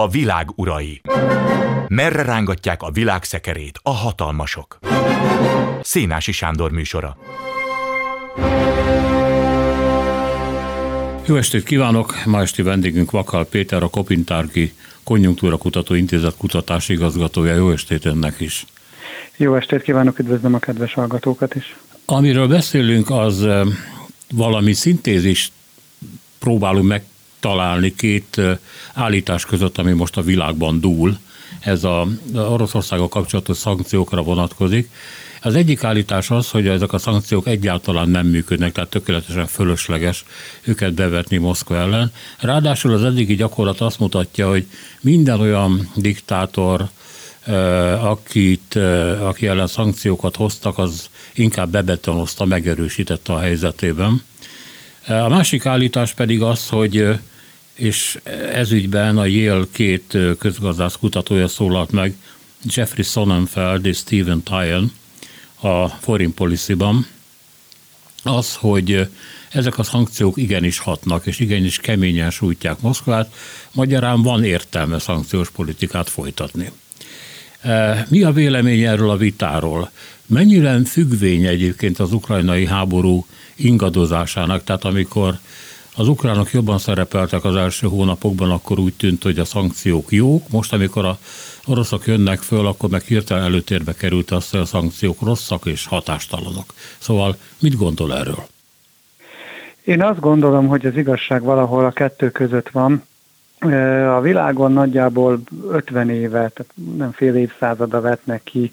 A világ urai. Merre rángatják a világ szekerét a hatalmasok? Szénási Sándor műsora. Jó estét kívánok! Ma esti vendégünk Vakal Péter, a Kopintárki Konjunktúra Kutató Intézet kutatási igazgatója. Jó estét önnek is! Jó estét kívánok, üdvözlöm a kedves hallgatókat is! Amiről beszélünk, az eh, valami szintézist próbálunk megtalálni két állítás között, ami most a világban dúl. Ez a Oroszországgal kapcsolatos szankciókra vonatkozik. Az egyik állítás az, hogy ezek a szankciók egyáltalán nem működnek, tehát tökéletesen fölösleges őket bevetni Moszkva ellen. Ráadásul az eddigi gyakorlat azt mutatja, hogy minden olyan diktátor, akit, aki ellen szankciókat hoztak, az inkább bebetonozta, megerősítette a helyzetében. A másik állítás pedig az, hogy és ezügyben a Yale két közgazdász kutatója szólalt meg, Jeffrey Sonnenfeld és Stephen Tyen a Foreign Policy-ban, az, hogy ezek a szankciók igenis hatnak, és igenis keményen sújtják Moszkvát, magyarán van értelme szankciós politikát folytatni. Mi a vélemény erről a vitáról? Mennyire függvény egyébként az ukrajnai háború ingadozásának, tehát amikor az ukránok jobban szerepeltek az első hónapokban, akkor úgy tűnt, hogy a szankciók jók. Most, amikor a oroszok jönnek föl, akkor meg hirtelen előtérbe került az, hogy a szankciók rosszak és hatástalanok. Szóval mit gondol erről? Én azt gondolom, hogy az igazság valahol a kettő között van. A világon nagyjából 50 éve, tehát nem fél évszázada vetnek ki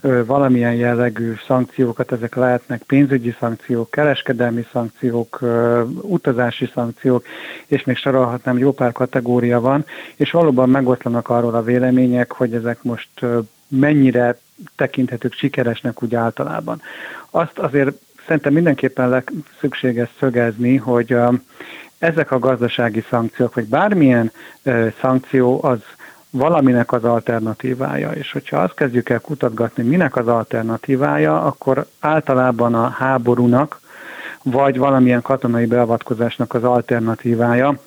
valamilyen jellegű szankciókat, ezek lehetnek pénzügyi szankciók, kereskedelmi szankciók, utazási szankciók, és még sorolhatnám, jó pár kategória van, és valóban megoszlanak arról a vélemények, hogy ezek most mennyire tekinthetők sikeresnek úgy általában. Azt azért szerintem mindenképpen szükséges szögezni, hogy ezek a gazdasági szankciók, vagy bármilyen szankció az valaminek az alternatívája. És hogyha azt kezdjük el kutatgatni, minek az alternatívája, akkor általában a háborúnak, vagy valamilyen katonai beavatkozásnak az alternatívája,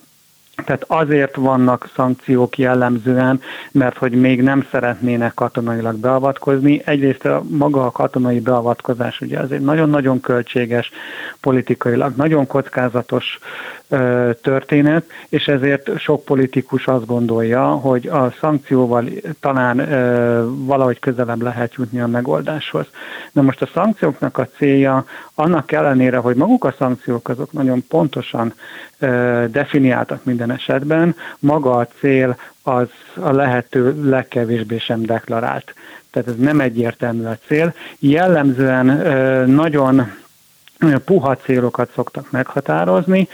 tehát azért vannak szankciók jellemzően, mert hogy még nem szeretnének katonailag beavatkozni. Egyrészt a maga a katonai beavatkozás ugye azért nagyon-nagyon költséges, politikailag nagyon kockázatos történet, és ezért sok politikus azt gondolja, hogy a szankcióval talán valahogy közelebb lehet jutni a megoldáshoz. Na most a szankcióknak a célja annak ellenére, hogy maguk a szankciók azok nagyon pontosan definiáltak minden esetben, maga a cél az a lehető legkevésbé sem deklarált. Tehát ez nem egyértelmű a cél. Jellemzően nagyon puha célokat szoktak meghatározni.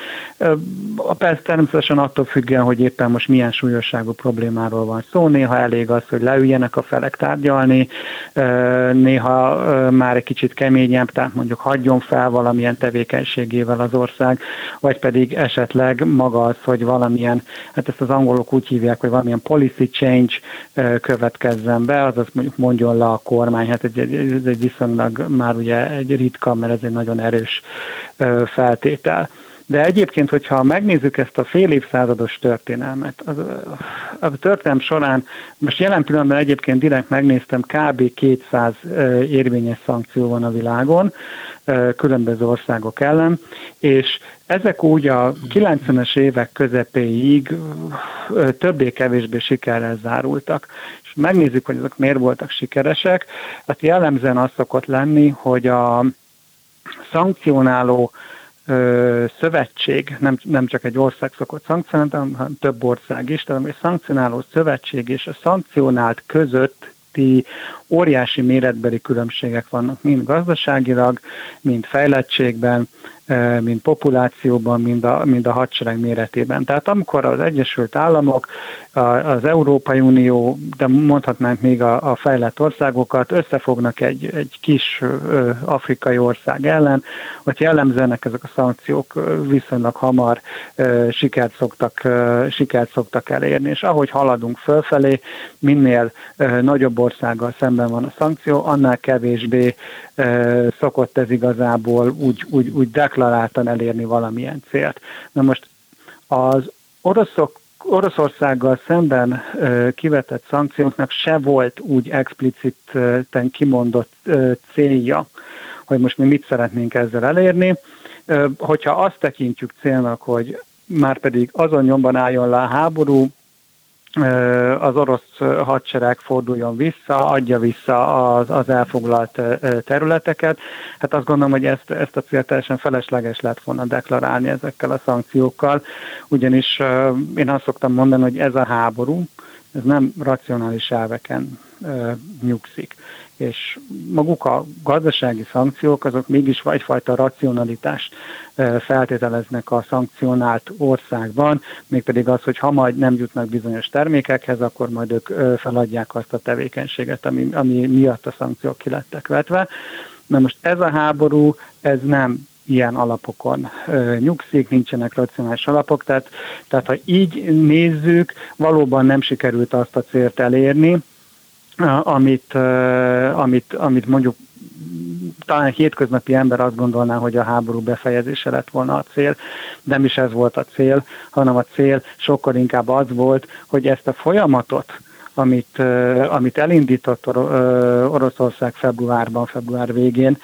Persze természetesen attól függően, hogy éppen most milyen súlyosságú problémáról van szó, néha elég az, hogy leüljenek a felek tárgyalni, néha már egy kicsit keményebb, tehát mondjuk hagyjon fel valamilyen tevékenységével az ország, vagy pedig esetleg maga az, hogy valamilyen, hát ezt az angolok úgy hívják, hogy valamilyen policy change következzen be, azaz mondjuk mondjon le a kormány, hát ez egy, ez egy viszonylag már ugye egy ritka, mert ez egy nagyon erős erős feltétel. De egyébként, hogyha megnézzük ezt a fél évszázados történelmet, az, a történelem során, most jelen pillanatban egyébként direkt megnéztem, kb. 200 érvényes szankció van a világon, különböző országok ellen, és ezek úgy a 90-es évek közepéig többé-kevésbé sikerrel zárultak. És megnézzük, hogy ezek miért voltak sikeresek, hát jellemzően az szokott lenni, hogy a szankcionáló ö, szövetség, nem, nem csak egy ország szokott szankcionálni, hanem több ország is, tehát egy szankcionáló szövetség és a szankcionált közötti óriási méretbeli különbségek vannak, mind gazdaságilag, mind fejlettségben, mind populációban, mind a, mind a hadsereg méretében. Tehát amikor az Egyesült Államok, az Európai Unió, de mondhatnánk még a, a fejlett országokat összefognak egy, egy kis afrikai ország ellen, hogy jellemzőnek ezek a szankciók viszonylag hamar sikert szoktak, sikert szoktak elérni. És ahogy haladunk fölfelé, minél nagyobb országgal szemben van a szankció, annál kevésbé szokott ez igazából úgy, úgy, úgy deklaráltan elérni valamilyen célt. Na most az oroszok Oroszországgal szemben kivetett szankcióknak se volt úgy expliciten kimondott célja, hogy most mi mit szeretnénk ezzel elérni. Hogyha azt tekintjük célnak, hogy már pedig azon nyomban álljon le a háború, az orosz hadsereg forduljon vissza, adja vissza az, az elfoglalt területeket. Hát azt gondolom, hogy ezt, ezt a célt teljesen felesleges lett volna deklarálni ezekkel a szankciókkal, ugyanis én azt szoktam mondani, hogy ez a háború, ez nem racionális elveken nyugszik és maguk a gazdasági szankciók azok mégis egyfajta racionalitást feltételeznek a szankcionált országban, mégpedig az, hogy ha majd nem jutnak bizonyos termékekhez, akkor majd ők feladják azt a tevékenységet, ami, ami miatt a szankciók kilettek vetve. Na most ez a háború, ez nem ilyen alapokon nyugszik, nincsenek racionális alapok, tehát, tehát ha így nézzük, valóban nem sikerült azt a célt elérni, amit, amit, amit mondjuk talán hétköznapi ember azt gondolná, hogy a háború befejezése lett volna a cél, nem is ez volt a cél, hanem a cél sokkal inkább az volt, hogy ezt a folyamatot, amit, amit elindított Oroszország februárban, február végén,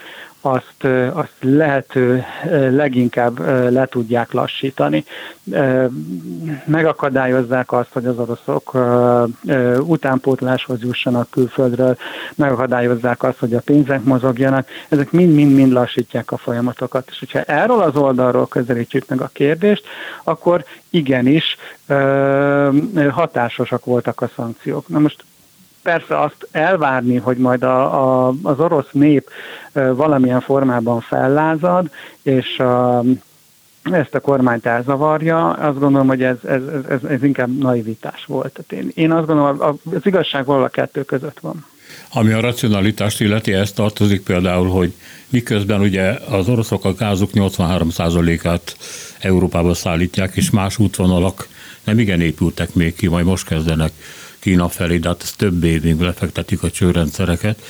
azt, azt lehető leginkább le tudják lassítani. Megakadályozzák azt, hogy az oroszok utánpótláshoz jussanak külföldről, megakadályozzák azt, hogy a pénzek mozogjanak. Ezek mind-mind-mind lassítják a folyamatokat. És hogyha erről az oldalról közelítjük meg a kérdést, akkor igenis hatásosak voltak a szankciók. Na most persze azt elvárni, hogy majd a, a, az orosz nép valamilyen formában fellázad, és a, ezt a kormányt elzavarja, azt gondolom, hogy ez, ez, ez, ez inkább naivitás volt. Tehát én, én azt gondolom, az igazság valahol a kettő között van. Ami a racionalitást illeti, ez tartozik például, hogy miközben ugye az oroszok a gázuk 83%-át Európába szállítják, és más útvonalak nem igen épültek még ki, majd most kezdenek Kína felé, de hát ez több évig lefektetik a csőrendszereket.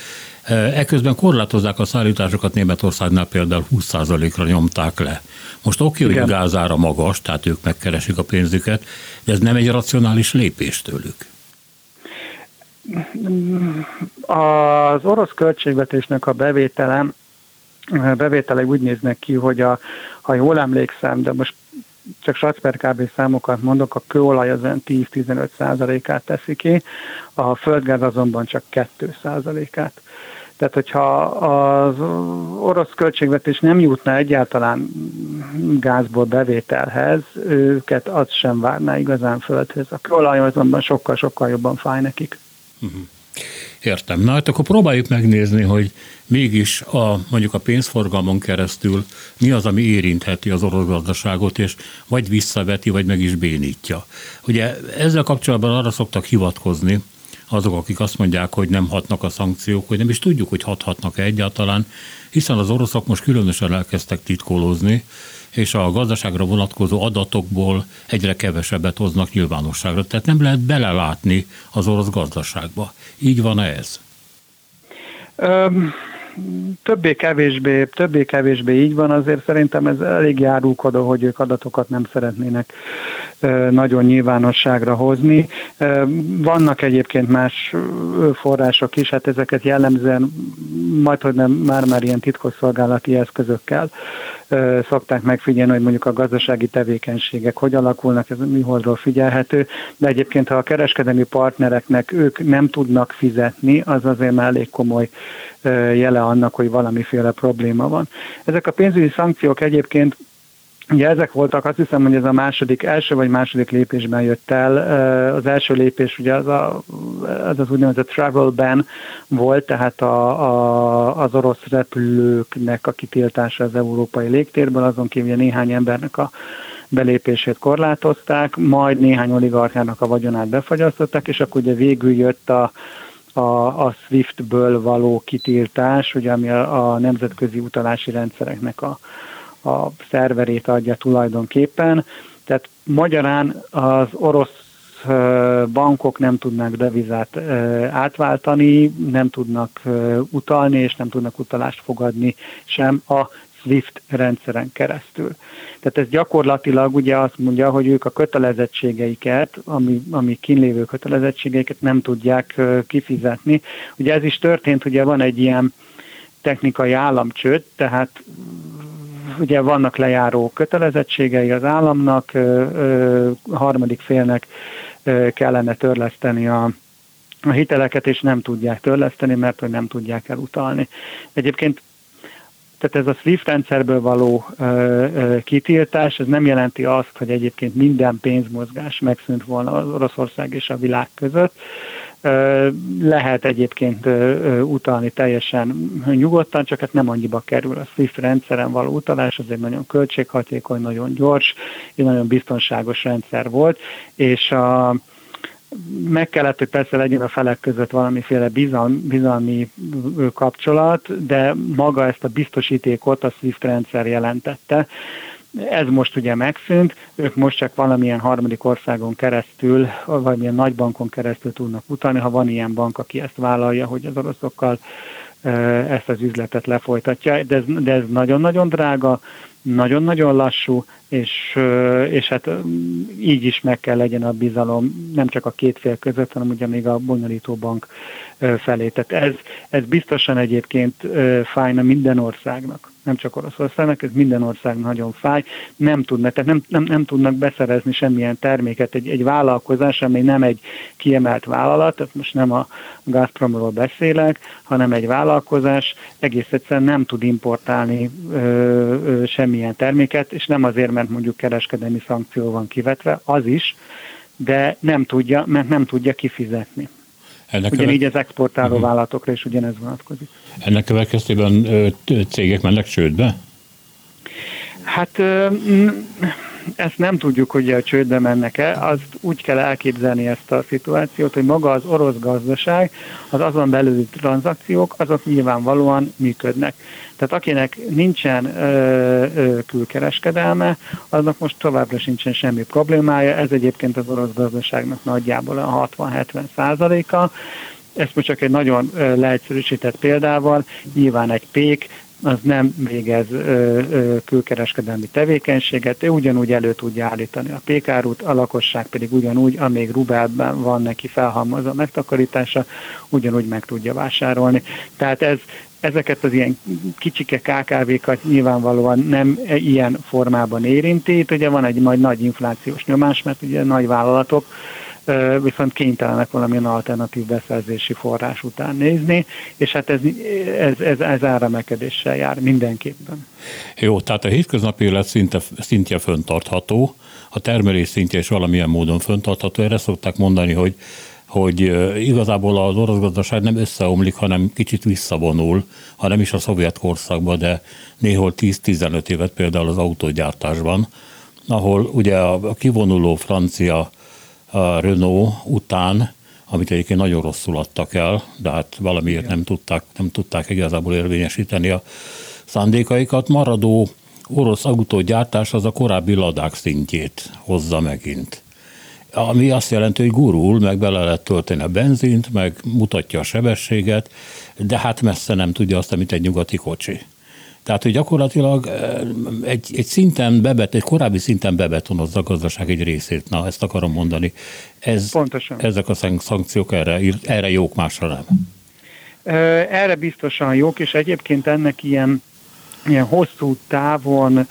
E, eközben korlátozzák a szállításokat Németországnál például 20%-ra nyomták le. Most oké, hogy gázára magas, tehát ők megkeresik a pénzüket, de ez nem egy racionális lépés tőlük. Az orosz költségvetésnek a bevétele, bevétele úgy néznek ki, hogy a, ha jól emlékszem, de most csak per kb. számokat mondok, a kőolaj az 10-15 százalékát teszi ki, a földgáz azonban csak 2 százalékát. Tehát, hogyha az orosz költségvetés nem jutna egyáltalán gázból bevételhez, őket az sem várná igazán földhöz. A kőolaj azonban sokkal-sokkal jobban fáj nekik. Uh-huh. Értem. Na hát akkor próbáljuk megnézni, hogy mégis a, mondjuk a pénzforgalmon keresztül mi az, ami érintheti az orosz gazdaságot, és vagy visszaveti, vagy meg is bénítja. Ugye ezzel kapcsolatban arra szoktak hivatkozni, azok, akik azt mondják, hogy nem hatnak a szankciók, hogy nem is tudjuk, hogy hathatnak-e egyáltalán, hiszen az oroszok most különösen elkezdtek titkolózni, és a gazdaságra vonatkozó adatokból egyre kevesebbet hoznak nyilvánosságra. Tehát nem lehet belelátni az orosz gazdaságba. Így van ez? Um többé-kevésbé, többé-kevésbé így van, azért szerintem ez elég járulkodó, hogy ők adatokat nem szeretnének nagyon nyilvánosságra hozni. Vannak egyébként más források is, hát ezeket jellemzően majd, hogy nem már-már ilyen titkosszolgálati eszközökkel szokták megfigyelni, hogy mondjuk a gazdasági tevékenységek hogy alakulnak, ez műholdról figyelhető, de egyébként ha a kereskedelmi partnereknek ők nem tudnak fizetni, az azért már elég komoly jele annak, hogy valamiféle probléma van. Ezek a pénzügyi szankciók egyébként Ugye ezek voltak, azt hiszem, hogy ez a második, első vagy második lépésben jött el. Az első lépés ugye az, a, az, az úgynevezett travel ban volt, tehát a, a, az orosz repülőknek a kitiltása az európai légtérből, azon kívül néhány embernek a belépését korlátozták, majd néhány oligarchának a vagyonát befagyasztották, és akkor ugye végül jött a, a, a SWIFT-ből való kitiltás, ugye, ami a, a nemzetközi utalási rendszereknek a, a szerverét adja tulajdonképpen. Tehát magyarán az orosz bankok nem tudnak devizát átváltani, nem tudnak utalni, és nem tudnak utalást fogadni sem a SWIFT rendszeren keresztül. Tehát ez gyakorlatilag ugye azt mondja, hogy ők a kötelezettségeiket, ami, ami kínlévő kötelezettségeiket nem tudják kifizetni. Ugye ez is történt, ugye van egy ilyen technikai államcsőd, tehát ugye vannak lejáró kötelezettségei az államnak, a harmadik félnek kellene törleszteni a, a hiteleket, és nem tudják törleszteni, mert hogy nem tudják elutalni. Egyébként tehát ez a SWIFT rendszerből való ö, ö, kitiltás, ez nem jelenti azt, hogy egyébként minden pénzmozgás megszűnt volna az Oroszország és a világ között. Ö, lehet egyébként ö, utalni teljesen nyugodtan, csak hát nem annyiba kerül. A SWIFT rendszeren való utalás az egy nagyon költséghatékony, nagyon gyors, és nagyon biztonságos rendszer volt, és a meg kellett, hogy persze legyen a felek között valamiféle bizalmi, bizalmi kapcsolat, de maga ezt a biztosítékot a SWIFT rendszer jelentette. Ez most ugye megszűnt, ők most csak valamilyen harmadik országon keresztül, vagy milyen nagy bankon keresztül tudnak utalni, ha van ilyen bank, aki ezt vállalja, hogy az oroszokkal ezt az üzletet lefolytatja, de ez, de ez nagyon-nagyon drága, nagyon-nagyon lassú, és, és hát így is meg kell legyen a bizalom nem csak a két fél között, hanem ugye még a bonyolító bank felé. Tehát ez, ez biztosan egyébként fájna minden országnak nem csak Oroszországnak, ez minden ország nagyon fáj, nem tudnak, tehát nem, nem, nem tudnak beszerezni semmilyen terméket. Egy, egy vállalkozás, ami nem egy kiemelt vállalat, tehát most nem a Gazpromról beszélek, hanem egy vállalkozás egész egyszerűen nem tud importálni ö, ö, semmilyen terméket, és nem azért, mert mondjuk kereskedelmi szankció van kivetve, az is, de nem tudja, mert nem tudja kifizetni. Ennek Ugyanígy követ... az exportáló uh-huh. vállalatokra is ugyanez vonatkozik. Ennek következtében cégek mennek csődbe? Hát ezt nem tudjuk, hogy a csődbe mennek-e, azt úgy kell elképzelni ezt a szituációt, hogy maga az orosz gazdaság, az azon belüli tranzakciók, azok nyilvánvalóan működnek. Tehát akinek nincsen ö, ö, külkereskedelme, aznak most továbbra sincsen semmi problémája, ez egyébként az orosz gazdaságnak nagyjából a 60-70 százaléka, ezt most csak egy nagyon leegyszerűsített példával, nyilván egy pék az nem végez ö, ö, külkereskedelmi tevékenységet, ő ugyanúgy elő tudja állítani a pékárút, a lakosság pedig ugyanúgy, amíg rubelben van neki felhalmozva megtakarítása, ugyanúgy meg tudja vásárolni. Tehát ez, ezeket az ilyen kicsike KKV-kat nyilvánvalóan nem ilyen formában érinti. Itt ugye van egy majd nagy inflációs nyomás, mert ugye nagy vállalatok viszont kénytelenek valamilyen alternatív beszerzési forrás után nézni, és hát ez, ez, ez, ez áramekedéssel jár mindenképpen. Jó, tehát a hétköznapi élet szinte, szintje föntartható, a termelés szintje is valamilyen módon föntartható. Erre szokták mondani, hogy hogy igazából az orosz gazdaság nem összeomlik, hanem kicsit visszavonul, ha nem is a szovjet korszakban, de néhol 10-15 évet például az autógyártásban, ahol ugye a kivonuló francia a Renault után, amit egyébként nagyon rosszul adtak el, de hát valamiért nem tudták, nem tudták igazából érvényesíteni a szándékaikat. Maradó orosz autógyártás az a korábbi ladák szintjét hozza megint. Ami azt jelenti, hogy gurul, meg bele lehet tölteni a benzint, meg mutatja a sebességet, de hát messze nem tudja azt, amit egy nyugati kocsi. Tehát, hogy gyakorlatilag egy, egy szinten bebet, egy korábbi szinten bebetonozza a gazdaság egy részét. Na, ezt akarom mondani. Ez, Pontosan. Ezek a szankciók erre, erre jók, másra nem. Erre biztosan jók, és egyébként ennek ilyen, ilyen hosszú távon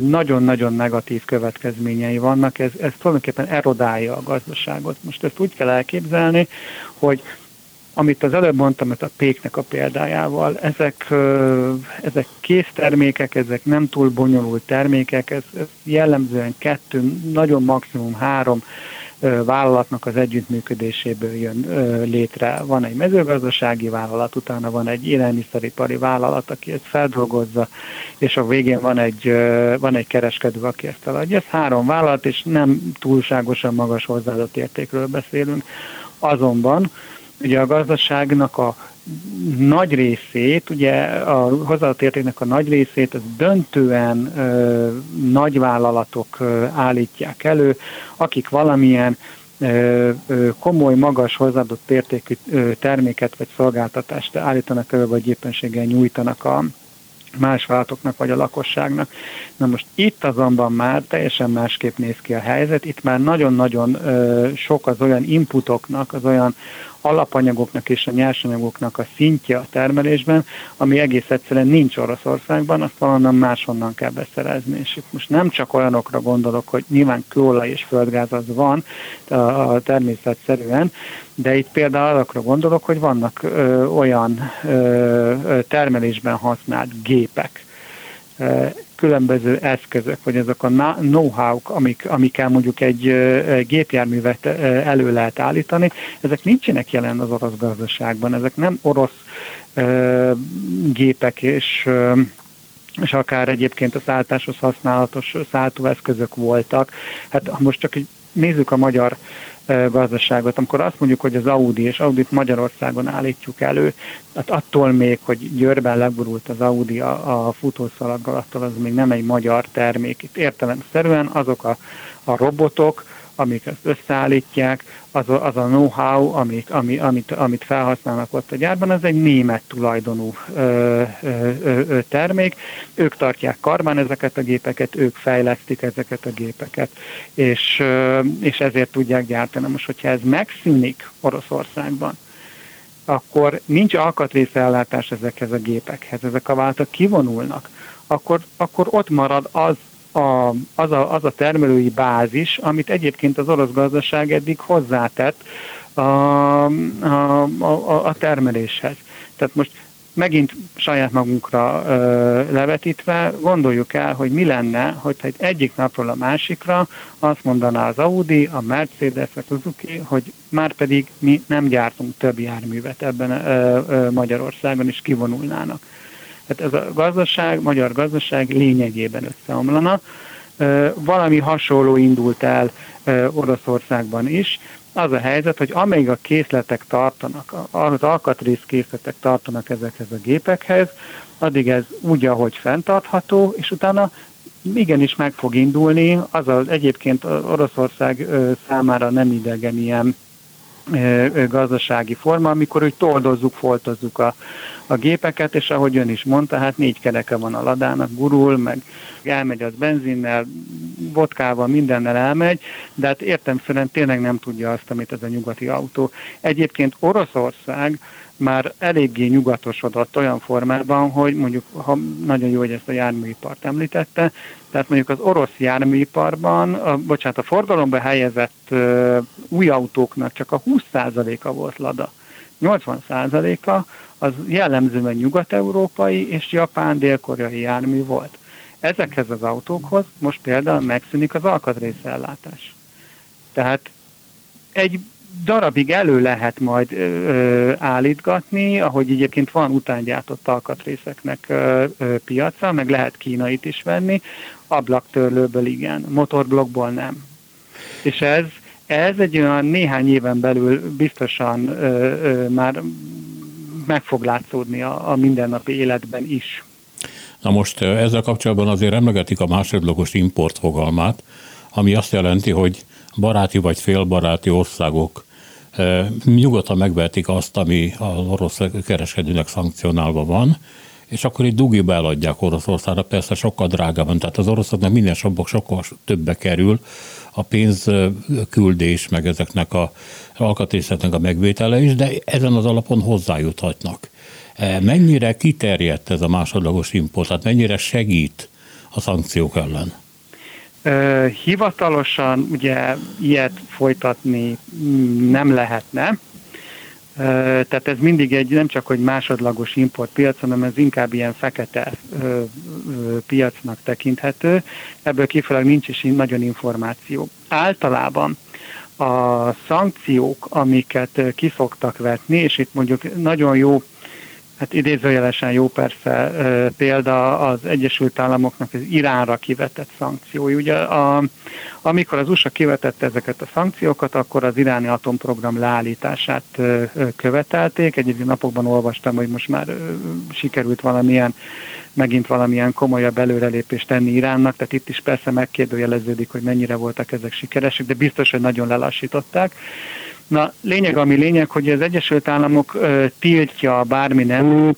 nagyon-nagyon negatív következményei vannak, ez, ez tulajdonképpen erodálja a gazdaságot. Most ezt úgy kell elképzelni, hogy amit az előbb mondtam, ez a péknek a példájával, ezek, ezek késztermékek, ezek nem túl bonyolult termékek, ez, ez jellemzően kettő, nagyon maximum három vállalatnak az együttműködéséből jön létre. Van egy mezőgazdasági vállalat, utána van egy élelmiszeripari vállalat, aki ezt feldolgozza, és a végén van egy, van egy kereskedő, aki ezt eladja. Ez három vállalat, és nem túlságosan magas hozzáadott értékről beszélünk. Azonban ugye a gazdaságnak a nagy részét, ugye a hozzáadott a nagy részét az döntően ö, nagyvállalatok ö, állítják elő, akik valamilyen ö, ö, komoly, magas hozzáadott értékű ö, terméket vagy szolgáltatást állítanak elő, vagy éppenséggel nyújtanak a, más vállalatoknak vagy a lakosságnak. Na most itt azonban már teljesen másképp néz ki a helyzet, itt már nagyon-nagyon sok az olyan inputoknak, az olyan alapanyagoknak és a nyersanyagoknak a szintje a termelésben, ami egész egyszerűen nincs Oroszországban, azt valahonnan máshonnan kell beszerezni. És itt most nem csak olyanokra gondolok, hogy nyilván kőolaj és földgáz az van a, természetszerűen, de itt például arra gondolok, hogy vannak ö, olyan ö, termelésben használt gépek, különböző eszközök, vagy azok a know-how, amik, amikkel mondjuk egy, gépjárművet elő lehet állítani, ezek nincsenek jelen az orosz gazdaságban, ezek nem orosz gépek és és akár egyébként a szálltáshoz használatos szálltóeszközök voltak. Hát ha most csak nézzük a magyar gazdaságot, amikor azt mondjuk, hogy az Audi és Audit Magyarországon állítjuk elő, hát attól még, hogy Győrben leborult az Audi a, a futószalaggal, attól az még nem egy magyar termék. Itt értelemszerűen azok a, a robotok, amik ezt összeállítják, az a, az a know-how, amik, ami, amit, amit felhasználnak ott a gyárban, az egy német tulajdonú ö, ö, ö, termék. Ők tartják karban ezeket a gépeket, ők fejlesztik ezeket a gépeket, és, ö, és ezért tudják gyártani. Most, hogyha ez megszűnik Oroszországban, akkor nincs alkatrészellátás ezekhez a gépekhez, ezek a váltak kivonulnak, akkor, akkor ott marad az a, az, a, az a termelői bázis, amit egyébként az orosz gazdaság eddig hozzátett a, a, a, a termeléshez. Tehát most megint saját magunkra ö, levetítve gondoljuk el, hogy mi lenne, hogyha egy egyik napról a másikra azt mondaná az Audi, a Mercedes, a Suzuki, hogy már pedig mi nem gyártunk több járművet ebben ö, ö, Magyarországon, is kivonulnának. Tehát ez a gazdaság, magyar gazdaság lényegében összeomlana. Valami hasonló indult el Oroszországban is. Az a helyzet, hogy amíg a készletek tartanak, az alkatrész készletek tartanak ezekhez a gépekhez, addig ez úgy, ahogy fenntartható, és utána igenis meg fog indulni, az az egyébként Oroszország számára nem idegen ilyen gazdasági forma, amikor úgy toldozzuk, foltozzuk a, a gépeket, és ahogy ön is mondta, hát négy kereke van a ladának, gurul, meg elmegy az benzinnel, vodkával, mindennel elmegy, de hát értemszerűen tényleg nem tudja azt, amit ez a nyugati autó. Egyébként Oroszország már eléggé nyugatosodott olyan formában, hogy mondjuk, ha nagyon jó, hogy ezt a járműipart említette, tehát mondjuk az orosz járműiparban, a, bocsánat, a forgalomba helyezett ö, új autóknak csak a 20%-a volt Lada. 80%-a az jellemzően nyugat-európai és japán dél-koreai jármű volt. Ezekhez az autókhoz most például megszűnik az alkatrészellátás. Tehát egy darabig elő lehet majd ö, állítgatni, ahogy egyébként van utángyártott alkatrészeknek ö, ö, piaca, meg lehet kínait is venni, ablaktörlőből igen, motorblokkból nem. És ez, ez egy olyan néhány éven belül biztosan ö, ö, már meg fog látszódni a, a mindennapi életben is. Na most ezzel kapcsolatban azért emlegetik a másodlagos import fogalmát, ami azt jelenti, hogy baráti vagy félbaráti országok nyugodtan megvehetik azt, ami az orosz kereskedőnek szankcionálva van, és akkor egy dugiba eladják Oroszországra, persze sokkal drágában, tehát az oroszoknak minden sobbok sokkal többbe kerül a pénzküldés, meg ezeknek a alkatrészeknek a megvétele is, de ezen az alapon hozzájuthatnak. Mennyire kiterjedt ez a másodlagos import, tehát mennyire segít a szankciók ellen? Hivatalosan ugye ilyet folytatni nem lehetne, tehát ez mindig egy nem csak hogy másodlagos importpiac, hanem ez inkább ilyen fekete piacnak tekinthető. Ebből kifelől nincs is nagyon információ. Általában a szankciók, amiket kiszoktak vetni, és itt mondjuk nagyon jó hát idézőjelesen jó persze példa az Egyesült Államoknak az Iránra kivetett szankciói. Ugye a, amikor az USA kivetette ezeket a szankciókat, akkor az iráni atomprogram leállítását követelték. Egyébként napokban olvastam, hogy most már sikerült valamilyen megint valamilyen komolyabb előrelépést tenni Iránnak, tehát itt is persze megkérdőjeleződik, hogy mennyire voltak ezek sikeresek, de biztos, hogy nagyon lelassították. Na, lényeg, ami lényeg, hogy az Egyesült Államok ö, tiltja bármi nem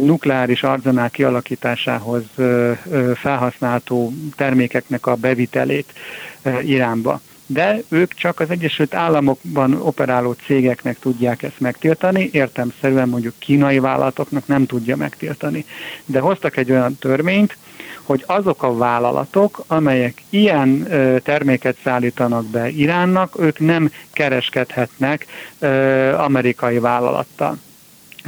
nukleáris arzenál kialakításához felhasználható termékeknek a bevitelét Iránba de ők csak az Egyesült Államokban operáló cégeknek tudják ezt megtiltani, értemszerűen mondjuk kínai vállalatoknak nem tudja megtiltani. De hoztak egy olyan törvényt, hogy azok a vállalatok, amelyek ilyen terméket szállítanak be Iránnak, ők nem kereskedhetnek amerikai vállalattal.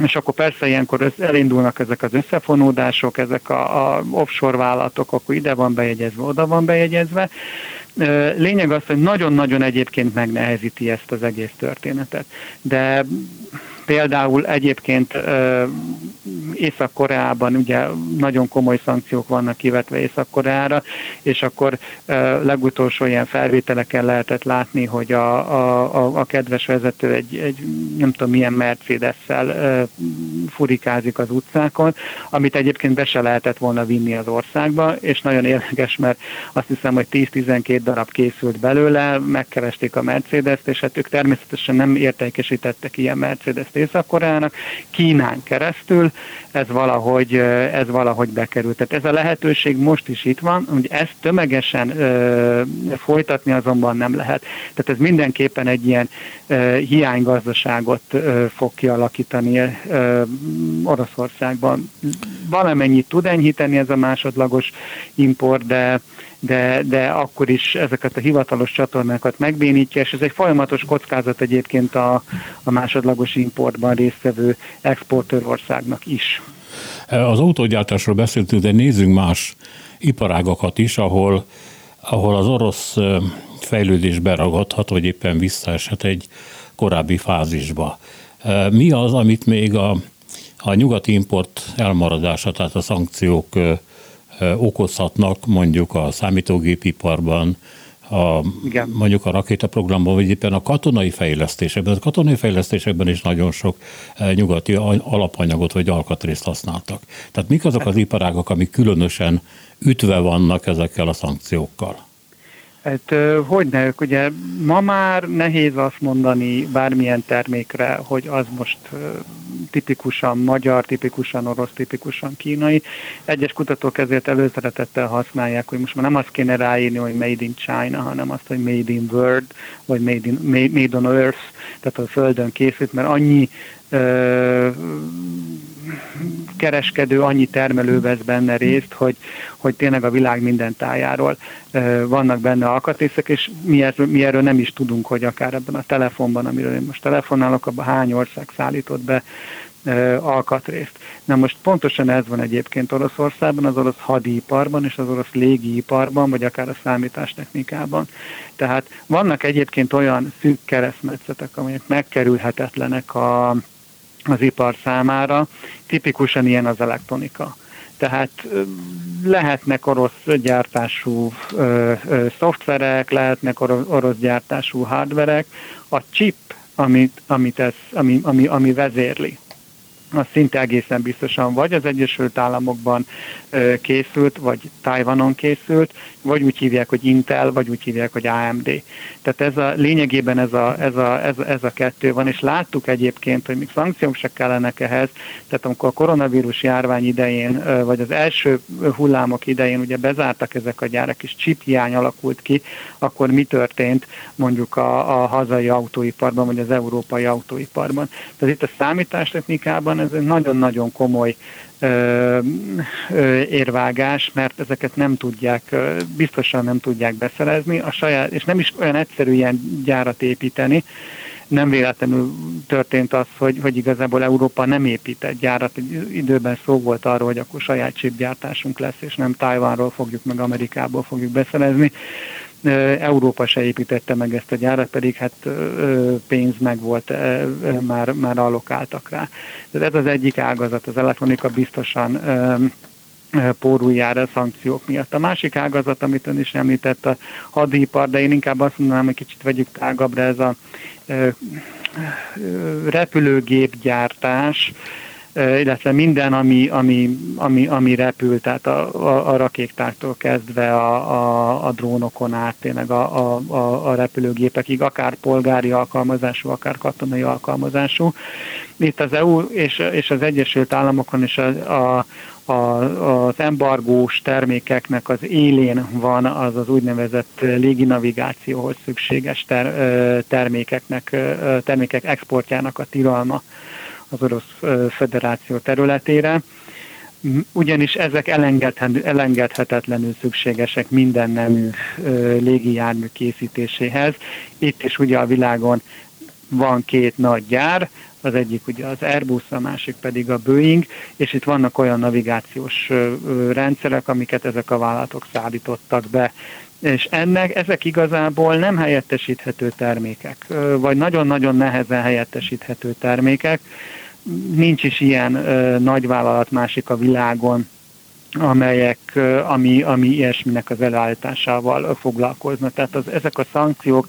És akkor persze ilyenkor elindulnak ezek az összefonódások, ezek a, a offshore vállalatok, akkor ide van bejegyezve, oda van bejegyezve. Lényeg az, hogy nagyon-nagyon egyébként megnehezíti ezt az egész történetet. De Például egyébként Észak-Koreában ugye nagyon komoly szankciók vannak kivetve Észak-Koreára, és akkor legutolsó ilyen felvételeken lehetett látni, hogy a, a, a kedves vezető egy, egy nem tudom milyen Mercedes-szel furikázik az utcákon, amit egyébként be se lehetett volna vinni az országba, és nagyon érdekes, mert azt hiszem, hogy 10-12 darab készült belőle, megkeresték a Mercedes-t, és hát ők természetesen nem értékesítettek ilyen Mercedes-t Észak-Koreának, Kínán keresztül ez valahogy, ez valahogy bekerült. Tehát ez a lehetőség most is itt van, hogy ezt tömegesen folytatni azonban nem lehet. Tehát ez mindenképpen egy ilyen ö, hiánygazdaságot ö, fog kialakítani Oroszországban. Valamennyit tud enyhíteni ez a másodlagos import, de de, de akkor is ezeket a hivatalos csatornákat megbénítja, és ez egy folyamatos kockázat egyébként a, a másodlagos importban résztvevő exportőrországnak is. Az autógyártásról beszéltünk, de nézzünk más iparágakat is, ahol, ahol az orosz fejlődés beragadhat, vagy éppen visszaeshet egy korábbi fázisba. Mi az, amit még a, a nyugati import elmaradása, tehát a szankciók okozhatnak mondjuk a számítógépiparban, a, Igen. mondjuk a rakétaprogramban, vagy éppen a katonai fejlesztésekben. A katonai fejlesztésekben is nagyon sok nyugati alapanyagot vagy alkatrészt használtak. Tehát mik azok az iparágak, amik különösen ütve vannak ezekkel a szankciókkal? Hát hogy ne, ugye ma már nehéz azt mondani bármilyen termékre, hogy az most tipikusan magyar, tipikusan orosz, tipikusan kínai. Egyes kutatók ezért előszeretettel használják, hogy most már nem azt kéne ráírni, hogy made in China, hanem azt, hogy made in world, vagy made, in, made, made on earth, tehát a földön készült, mert annyi ö, kereskedő, annyi termelő vesz benne részt, hogy, hogy tényleg a világ minden tájáról vannak benne alkatrészek, és mi erről, mi erről nem is tudunk, hogy akár ebben a telefonban, amiről én most telefonálok, abban hány ország szállított be alkatrészt. Na most pontosan ez van egyébként Oroszországban, az orosz hadiiparban és az orosz légiiparban, vagy akár a számítástechnikában. Tehát vannak egyébként olyan szűk keresztmetszetek, amelyek megkerülhetetlenek a, az ipar számára, tipikusan ilyen az elektronika. Tehát lehetnek orosz gyártású ö, ö, szoftverek, lehetnek orosz gyártású hardverek, a chip, amit, amit ez, ami, ami, ami vezérli az szinte egészen biztosan vagy az Egyesült Államokban készült, vagy Tajvanon készült, vagy úgy hívják, hogy Intel, vagy úgy hívják, hogy AMD. Tehát ez a, lényegében ez a, ez a, ez, a, ez a kettő van, és láttuk egyébként, hogy még szankciók se kellenek ehhez, tehát amikor a koronavírus járvány idején, vagy az első hullámok idején ugye bezártak ezek a gyárak, és chiphiány alakult ki, akkor mi történt mondjuk a, a hazai autóiparban, vagy az európai autóiparban. Tehát itt a számítástechnikában ez nagyon-nagyon komoly érvágás, mert ezeket nem tudják, biztosan nem tudják beszerezni, a saját, és nem is olyan egyszerű ilyen gyárat építeni, nem véletlenül történt az, hogy, hogy igazából Európa nem épített gyárat. Időben szó volt arról, hogy akkor saját csipgyártásunk lesz, és nem Tajvánról fogjuk meg Amerikából fogjuk beszerezni. Európa se építette meg ezt a gyárat, pedig hát pénz meg volt, már, már allokáltak rá. ez az egyik ágazat, az elektronika biztosan póruljára a szankciók miatt. A másik ágazat, amit ön is említett, a hadipar, de én inkább azt mondanám, hogy kicsit vegyük tágabbra, ez a repülőgépgyártás, illetve minden, ami, ami, ami, ami repül, tehát a, a, a rakéktártól kezdve a, a, a drónokon át, tényleg a, a, a repülőgépekig, akár polgári alkalmazású, akár katonai alkalmazású. Itt az EU és, és az Egyesült Államokon is a, a, a, az embargós termékeknek az élén van az az úgynevezett léginavigációhoz szükséges ter, termékeknek, termékek exportjának a tilalma az Orosz Föderáció területére, ugyanis ezek elengedhetetlenül szükségesek minden nemű légijármű készítéséhez. Itt is ugye a világon van két nagy gyár, az egyik ugye az Airbus, a másik pedig a Boeing, és itt vannak olyan navigációs rendszerek, amiket ezek a vállalatok szállítottak be. És ennek, ezek igazából nem helyettesíthető termékek, vagy nagyon-nagyon nehezen helyettesíthető termékek. Nincs is ilyen nagyvállalat másik a világon, amelyek, ami, ami ilyesminek az elállításával foglalkoznak. Tehát az, ezek a szankciók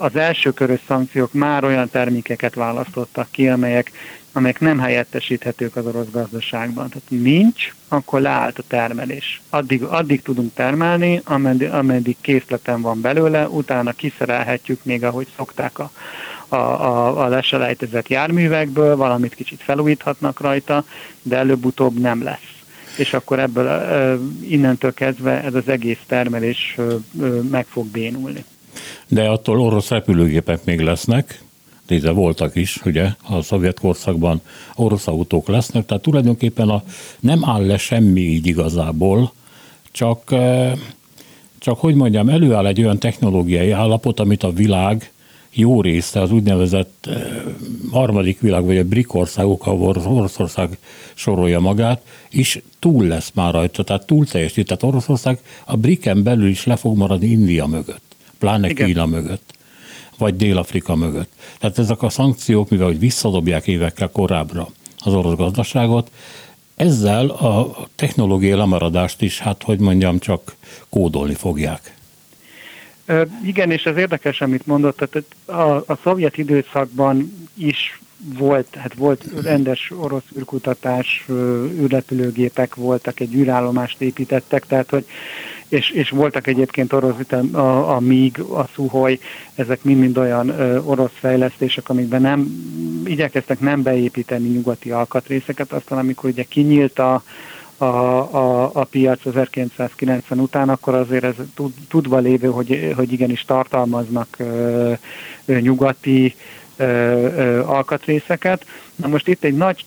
az első körös szankciók már olyan termékeket választottak ki, amelyek, amelyek nem helyettesíthetők az orosz gazdaságban. Tehát nincs, akkor leállt a termelés. Addig, addig tudunk termelni, ameddig, ameddig készleten van belőle, utána kiszerelhetjük még, ahogy szokták a, a, a, a leselejtezett járművekből, valamit kicsit felújíthatnak rajta, de előbb-utóbb nem lesz és akkor ebből innentől kezdve ez az egész termelés meg fog bénulni de attól orosz repülőgépek még lesznek, de voltak is, ugye, a szovjet korszakban orosz autók lesznek, tehát tulajdonképpen a, nem áll le semmi így igazából, csak, eh, csak hogy mondjam, előáll egy olyan technológiai állapot, amit a világ jó része, az úgynevezett eh, harmadik világ, vagy a BRIC országok, ahol Oroszország sorolja magát, és túl lesz már rajta, tehát túl teljesít. Tehát Oroszország a BRIC-en belül is le fog maradni India mögött pláne Igen. Kína mögött, vagy Dél-Afrika mögött. Tehát ezek a szankciók, mivel hogy visszadobják évekkel korábbra az orosz gazdaságot, ezzel a technológiai lemaradást is, hát hogy mondjam, csak kódolni fogják. Igen, és ez érdekes, amit mondott, tehát a, a szovjet időszakban is volt, hát volt rendes orosz űrkutatás, űrrepülőgépek voltak, egy űrállomást építettek, tehát hogy és, és voltak egyébként orosz, a, a MIG, a Suhoj, ezek mind-mind olyan ö, orosz fejlesztések, amikben nem, igyekeztek nem beépíteni nyugati alkatrészeket, aztán amikor ugye kinyílt a, a, a, a piac 1990 után, akkor azért ez tudva lévő, hogy, hogy igenis tartalmaznak ö, ö, nyugati ö, ö, alkatrészeket. Na most itt egy nagy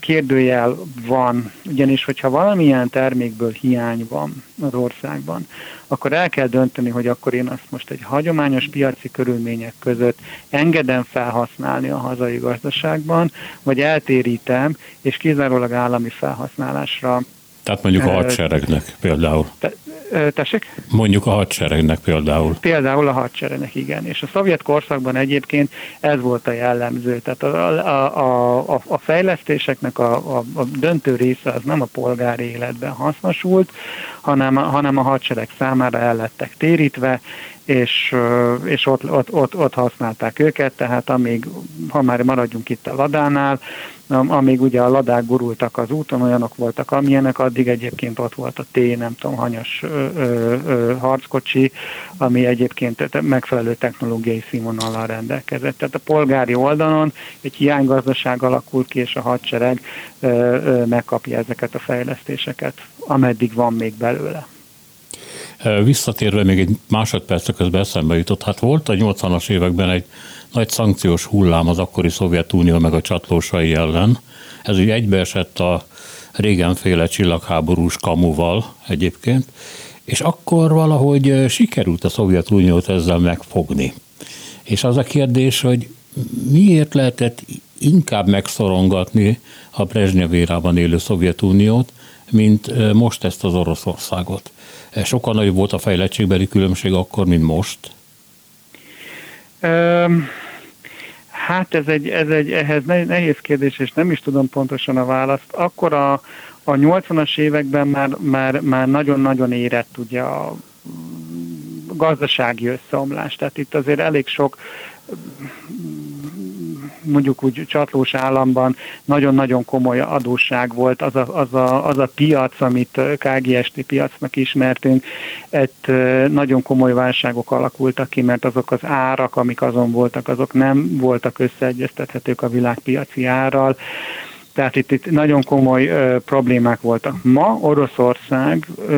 kérdőjel van, ugyanis hogyha valamilyen termékből hiány van az országban, akkor el kell dönteni, hogy akkor én azt most egy hagyományos piaci körülmények között engedem felhasználni a hazai gazdaságban, vagy eltérítem, és kizárólag állami felhasználásra tehát mondjuk a hadseregnek például. Te, tessék? Mondjuk a hadseregnek például. Például a hadseregnek, igen. És a szovjet korszakban egyébként ez volt a jellemző. Tehát a, a, a, a fejlesztéseknek a, a, a döntő része az nem a polgári életben hasznosult, hanem, hanem a hadsereg számára el lettek térítve, és, és ott, ott, ott, ott használták őket, tehát amíg, ha már maradjunk itt a ladánál, amíg ugye a ladák gurultak az úton, olyanok voltak amilyenek, addig egyébként ott volt a T, nem tudom, hanyas ö, ö, ö, harckocsi, ami egyébként megfelelő technológiai színvonallal rendelkezett. Tehát a polgári oldalon egy hiánygazdaság alakul ki, és a hadsereg ö, ö, megkapja ezeket a fejlesztéseket, ameddig van még belőle. Visszatérve még egy másodperc közben eszembe jutott, hát volt a 80-as években egy nagy szankciós hullám az akkori Szovjetunió meg a csatlósai ellen. Ez úgy egybeesett a régenféle csillagháborús kamuval egyébként, és akkor valahogy sikerült a Szovjetuniót ezzel megfogni. És az a kérdés, hogy miért lehetett inkább megszorongatni a Brezsnyevérában élő Szovjetuniót, mint most ezt az Oroszországot. Sokkal nagyobb volt a fejlettségbeli különbség akkor, mint most? Um, hát ez egy, ez egy ehhez nehéz kérdés, és nem is tudom pontosan a választ. Akkor a, a 80-as években már, már, már nagyon-nagyon érett ugye a gazdasági összeomlás. Tehát itt azért elég sok mondjuk úgy csatlós államban nagyon-nagyon komoly adósság volt, az a, az a, az a piac, amit KGST piacnak ismertünk, egy nagyon komoly válságok alakultak ki, mert azok az árak, amik azon voltak, azok nem voltak összeegyeztethetők a világpiaci árral, tehát itt, itt nagyon komoly ö, problémák voltak. Ma Oroszország ö,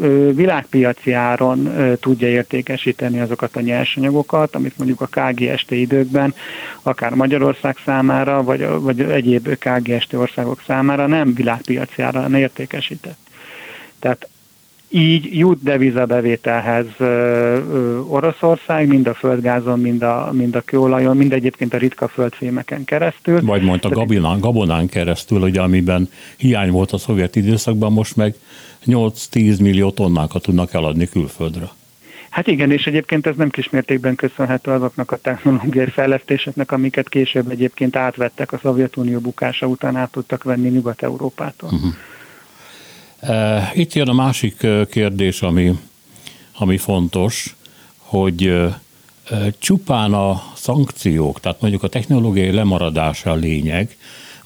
ö, világpiaci áron ö, tudja értékesíteni azokat a nyersanyagokat, amit mondjuk a KGST időkben, akár Magyarország számára, vagy, vagy egyéb KGST országok számára nem világpiaci áron értékesített. Tehát így jut devizabevételhez Oroszország, mind a földgázon, mind a, mind a kőolajon, mind egyébként a ritka földfémeken keresztül. Vagy mondta gabonán, gabonán keresztül, ugye, amiben hiány volt a szovjet időszakban, most meg 8-10 millió tonnákat tudnak eladni külföldre. Hát igen, és egyébként ez nem kismértékben köszönhető azoknak a technológiai fejlesztéseknek, amiket később egyébként átvettek a Szovjetunió bukása után át tudtak venni Nyugat-Európától. Uh-huh. Eh, itt jön a másik eh, kérdés, ami, ami fontos, hogy eh, csupán a szankciók, tehát mondjuk a technológiai lemaradása a lényeg,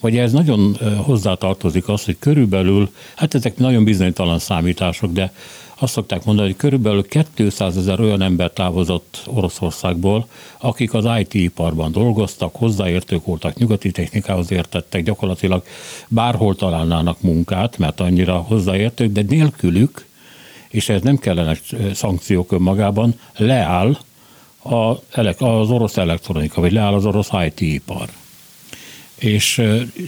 vagy ez nagyon hozzátartozik az, hogy körülbelül, hát ezek nagyon bizonytalan számítások, de azt szokták mondani, hogy körülbelül 200 ezer olyan ember távozott Oroszországból, akik az IT-iparban dolgoztak, hozzáértők voltak, nyugati technikához értettek, gyakorlatilag bárhol találnának munkát, mert annyira hozzáértők, de nélkülük, és ez nem kellene szankciók önmagában, leáll az orosz elektronika, vagy leáll az orosz IT-ipar. És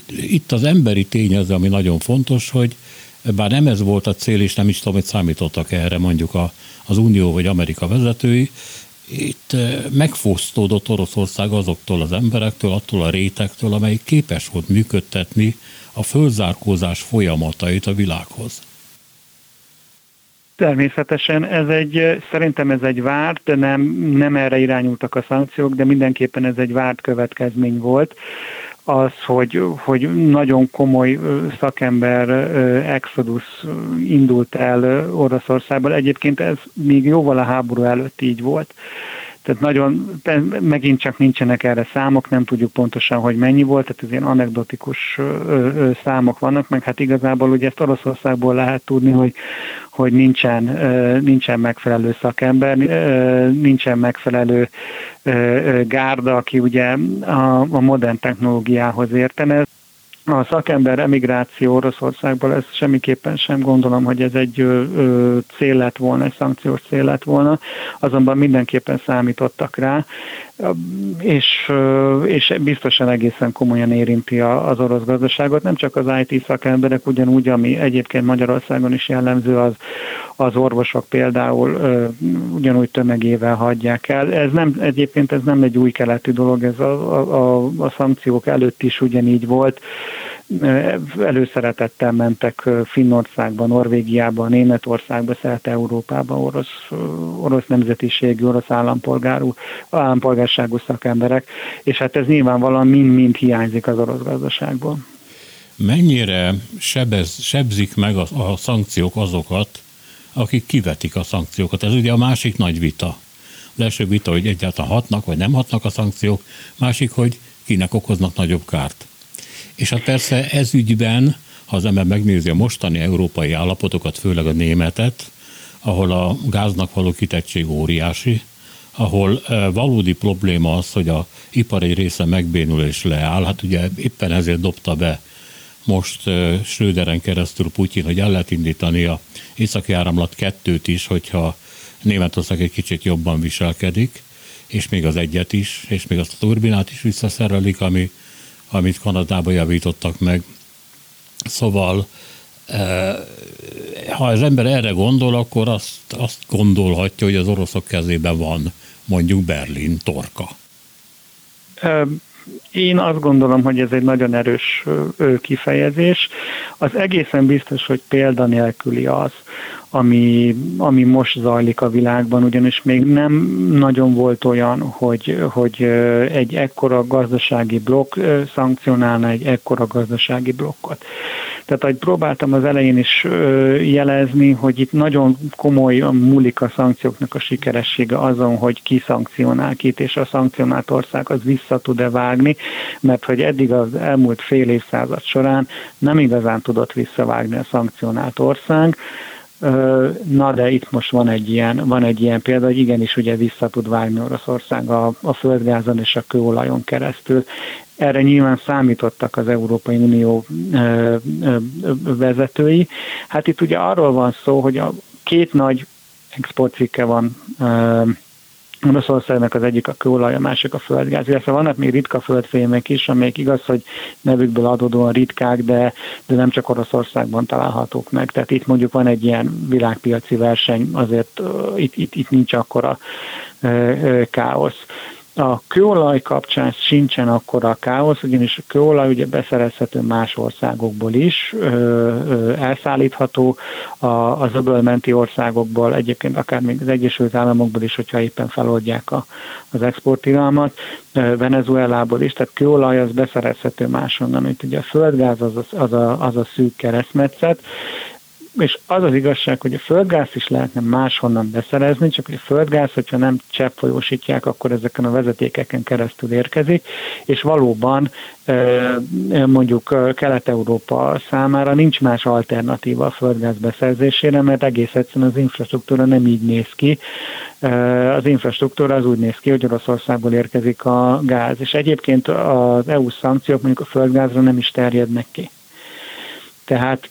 itt az emberi tényező, ami nagyon fontos, hogy bár nem ez volt a cél, és nem is tudom, hogy számítottak erre mondjuk a, az Unió vagy Amerika vezetői, itt eh, megfosztódott Oroszország azoktól az emberektől, attól a rétektől, amelyik képes volt működtetni a fölzárkózás folyamatait a világhoz. Természetesen ez egy, szerintem ez egy várt, nem, nem erre irányultak a szankciók, de mindenképpen ez egy várt következmény volt az, hogy, hogy nagyon komoly szakember exodus indult el Oroszországból. Egyébként ez még jóval a háború előtt így volt. Tehát nagyon, megint csak nincsenek erre számok, nem tudjuk pontosan, hogy mennyi volt, tehát ez ilyen anekdotikus számok vannak, meg hát igazából ugye ezt Oroszországból lehet tudni, hogy, hogy nincsen, nincsen megfelelő szakember, nincsen megfelelő gárda, aki ugye a, a modern technológiához értene a szakember emigráció Oroszországból, ez semmiképpen sem gondolom, hogy ez egy ö, ö, cél lett volna, egy szankciós cél lett volna, azonban mindenképpen számítottak rá, és, és biztosan egészen komolyan érinti az orosz gazdaságot, nem csak az IT szakemberek, ugyanúgy, ami egyébként Magyarországon is jellemző, az, az orvosok például ugyanúgy tömegével hagyják el. Ez nem, egyébként ez nem egy új keletű dolog, ez a, a, a szankciók előtt is ugyanígy volt előszeretettel mentek Finnországba, Norvégiába, Németországba, szerte Európába orosz, orosz nemzetiségű, orosz állampolgárú, állampolgárságú szakemberek, és hát ez nyilvánvalóan mind-mind hiányzik az orosz gazdaságból. Mennyire sebez, sebzik meg a, a szankciók azokat, akik kivetik a szankciókat? Ez ugye a másik nagy vita. Az első vita, hogy egyáltalán hatnak, vagy nem hatnak a szankciók, másik, hogy kinek okoznak nagyobb kárt. És hát persze ez ügyben, ha az ember megnézi a mostani európai állapotokat, főleg a németet, ahol a gáznak való kitettség óriási, ahol valódi probléma az, hogy a ipari része megbénul és leáll. Hát ugye éppen ezért dobta be most Schröderen keresztül Putyin, hogy el lehet indítani a északi áramlat kettőt is, hogyha Németország egy kicsit jobban viselkedik, és még az egyet is, és még azt a turbinát is visszaszerelik, ami amit Kanadában javítottak meg. Szóval ha az ember erre gondol, akkor azt, azt gondolhatja, hogy az oroszok kezében van mondjuk Berlin torka. Én azt gondolom, hogy ez egy nagyon erős kifejezés. Az egészen biztos, hogy példanélküli az, ami, ami most zajlik a világban, ugyanis még nem nagyon volt olyan, hogy, hogy egy ekkora gazdasági blokk szankcionálna egy ekkora gazdasági blokkot. Tehát, ahogy próbáltam az elején is jelezni, hogy itt nagyon komoly múlik a szankcióknak a sikeressége azon, hogy ki szankcionál kit, és a szankcionált ország az vissza tud-e vágni, mert hogy eddig az elmúlt fél évszázad során nem igazán tudott visszavágni a szankcionált ország, Na de itt most van egy ilyen, van egy ilyen példa, hogy igenis ugye vissza tud vágni Oroszország a, a földgázon és a kőolajon keresztül. Erre nyilván számítottak az Európai Unió vezetői. Hát itt ugye arról van szó, hogy a két nagy exportcikke van Oroszországnak az egyik a kőolaj, a másik a földgáz, illetve vannak még ritka földfémek is, amelyek igaz, hogy nevükből adódóan ritkák, de, de nem csak Oroszországban találhatók meg. Tehát itt mondjuk van egy ilyen világpiaci verseny, azért uh, itt, itt, itt nincs akkora uh, uh, káosz. A kőolaj kapcsán sincsen akkora káosz, ugyanis a kőolaj ugye beszerezhető más országokból is, ö, ö, elszállítható. A, az öbölmenti országokból, egyébként akár még az Egyesült Államokból is, hogyha éppen feloldják a, az exportilalmat, Venezuelából is, tehát kőolaj az beszerezhető máshonnan, mint ugye a földgáz az a, az a, az a szűk keresztmetszet, és az az igazság, hogy a földgáz is lehetne máshonnan beszerezni, csak hogy a földgáz, hogyha nem cseppfolyósítják, akkor ezeken a vezetékeken keresztül érkezik, és valóban mondjuk Kelet-Európa számára nincs más alternatíva a földgáz beszerzésére, mert egész egyszerűen az infrastruktúra nem így néz ki. Az infrastruktúra az úgy néz ki, hogy Oroszországból érkezik a gáz, és egyébként az EU szankciók mondjuk a földgázra nem is terjednek ki. Tehát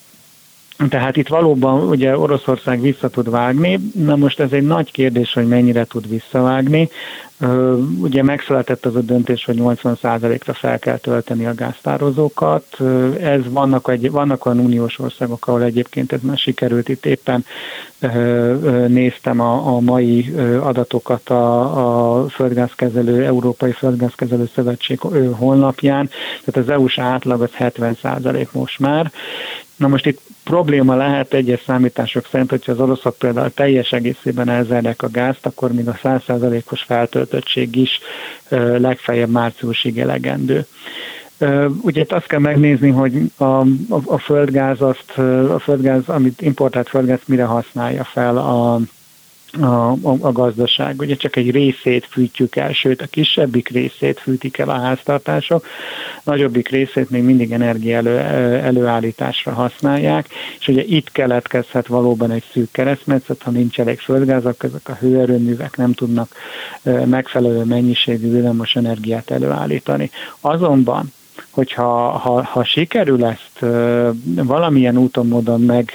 tehát itt valóban ugye Oroszország vissza tud vágni, na most ez egy nagy kérdés, hogy mennyire tud visszavágni. Ugye megszületett az a döntés, hogy 80%-ra fel kell tölteni a gáztározókat. Ez vannak, egy, vannak olyan uniós országok, ahol egyébként ez már sikerült. Itt éppen néztem a, a mai adatokat a, a földgázkezelő, Európai Földgázkezelő Szövetség honlapján. Tehát az EU-s átlag az 70% most már. Na most itt probléma lehet egyes számítások szerint, hogyha az oroszok például teljes egészében elzárják a gázt, akkor még a 100%-os feltöltöttség is legfeljebb márciusig elegendő. Ugye itt azt kell megnézni, hogy a, a, a földgáz, azt, a földgáz, amit importált földgáz mire használja fel a, a, a, a gazdaság. Ugye csak egy részét fűtjük el, sőt a kisebbik részét fűtik el a háztartások, nagyobbik részét még mindig energia elő, előállításra használják, és ugye itt keletkezhet valóban egy szűk keresztmetszet, ha nincs elég akkor ezek a hőerőművek nem tudnak megfelelő mennyiségű villamos energiát előállítani. Azonban hogyha ha, ha sikerül ezt valamilyen úton, módon meg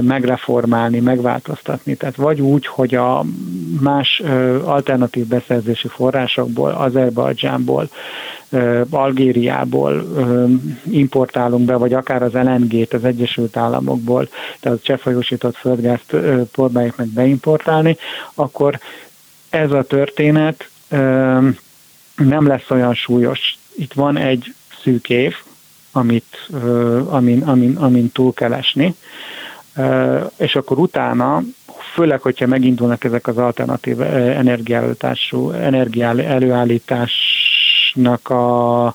megreformálni, megváltoztatni. Tehát vagy úgy, hogy a más alternatív beszerzési forrásokból, Azerbajdzsánból, Algériából importálunk be, vagy akár az LNG-t az Egyesült Államokból, tehát a cseppfolyósított földgázt próbáljuk meg beimportálni, akkor ez a történet nem lesz olyan súlyos. Itt van egy szűk év, amit, amin, amin, amin túl kell esni, és akkor utána, főleg, hogyha megindulnak ezek az alternatív energiállítású, energiaelőállításnak a,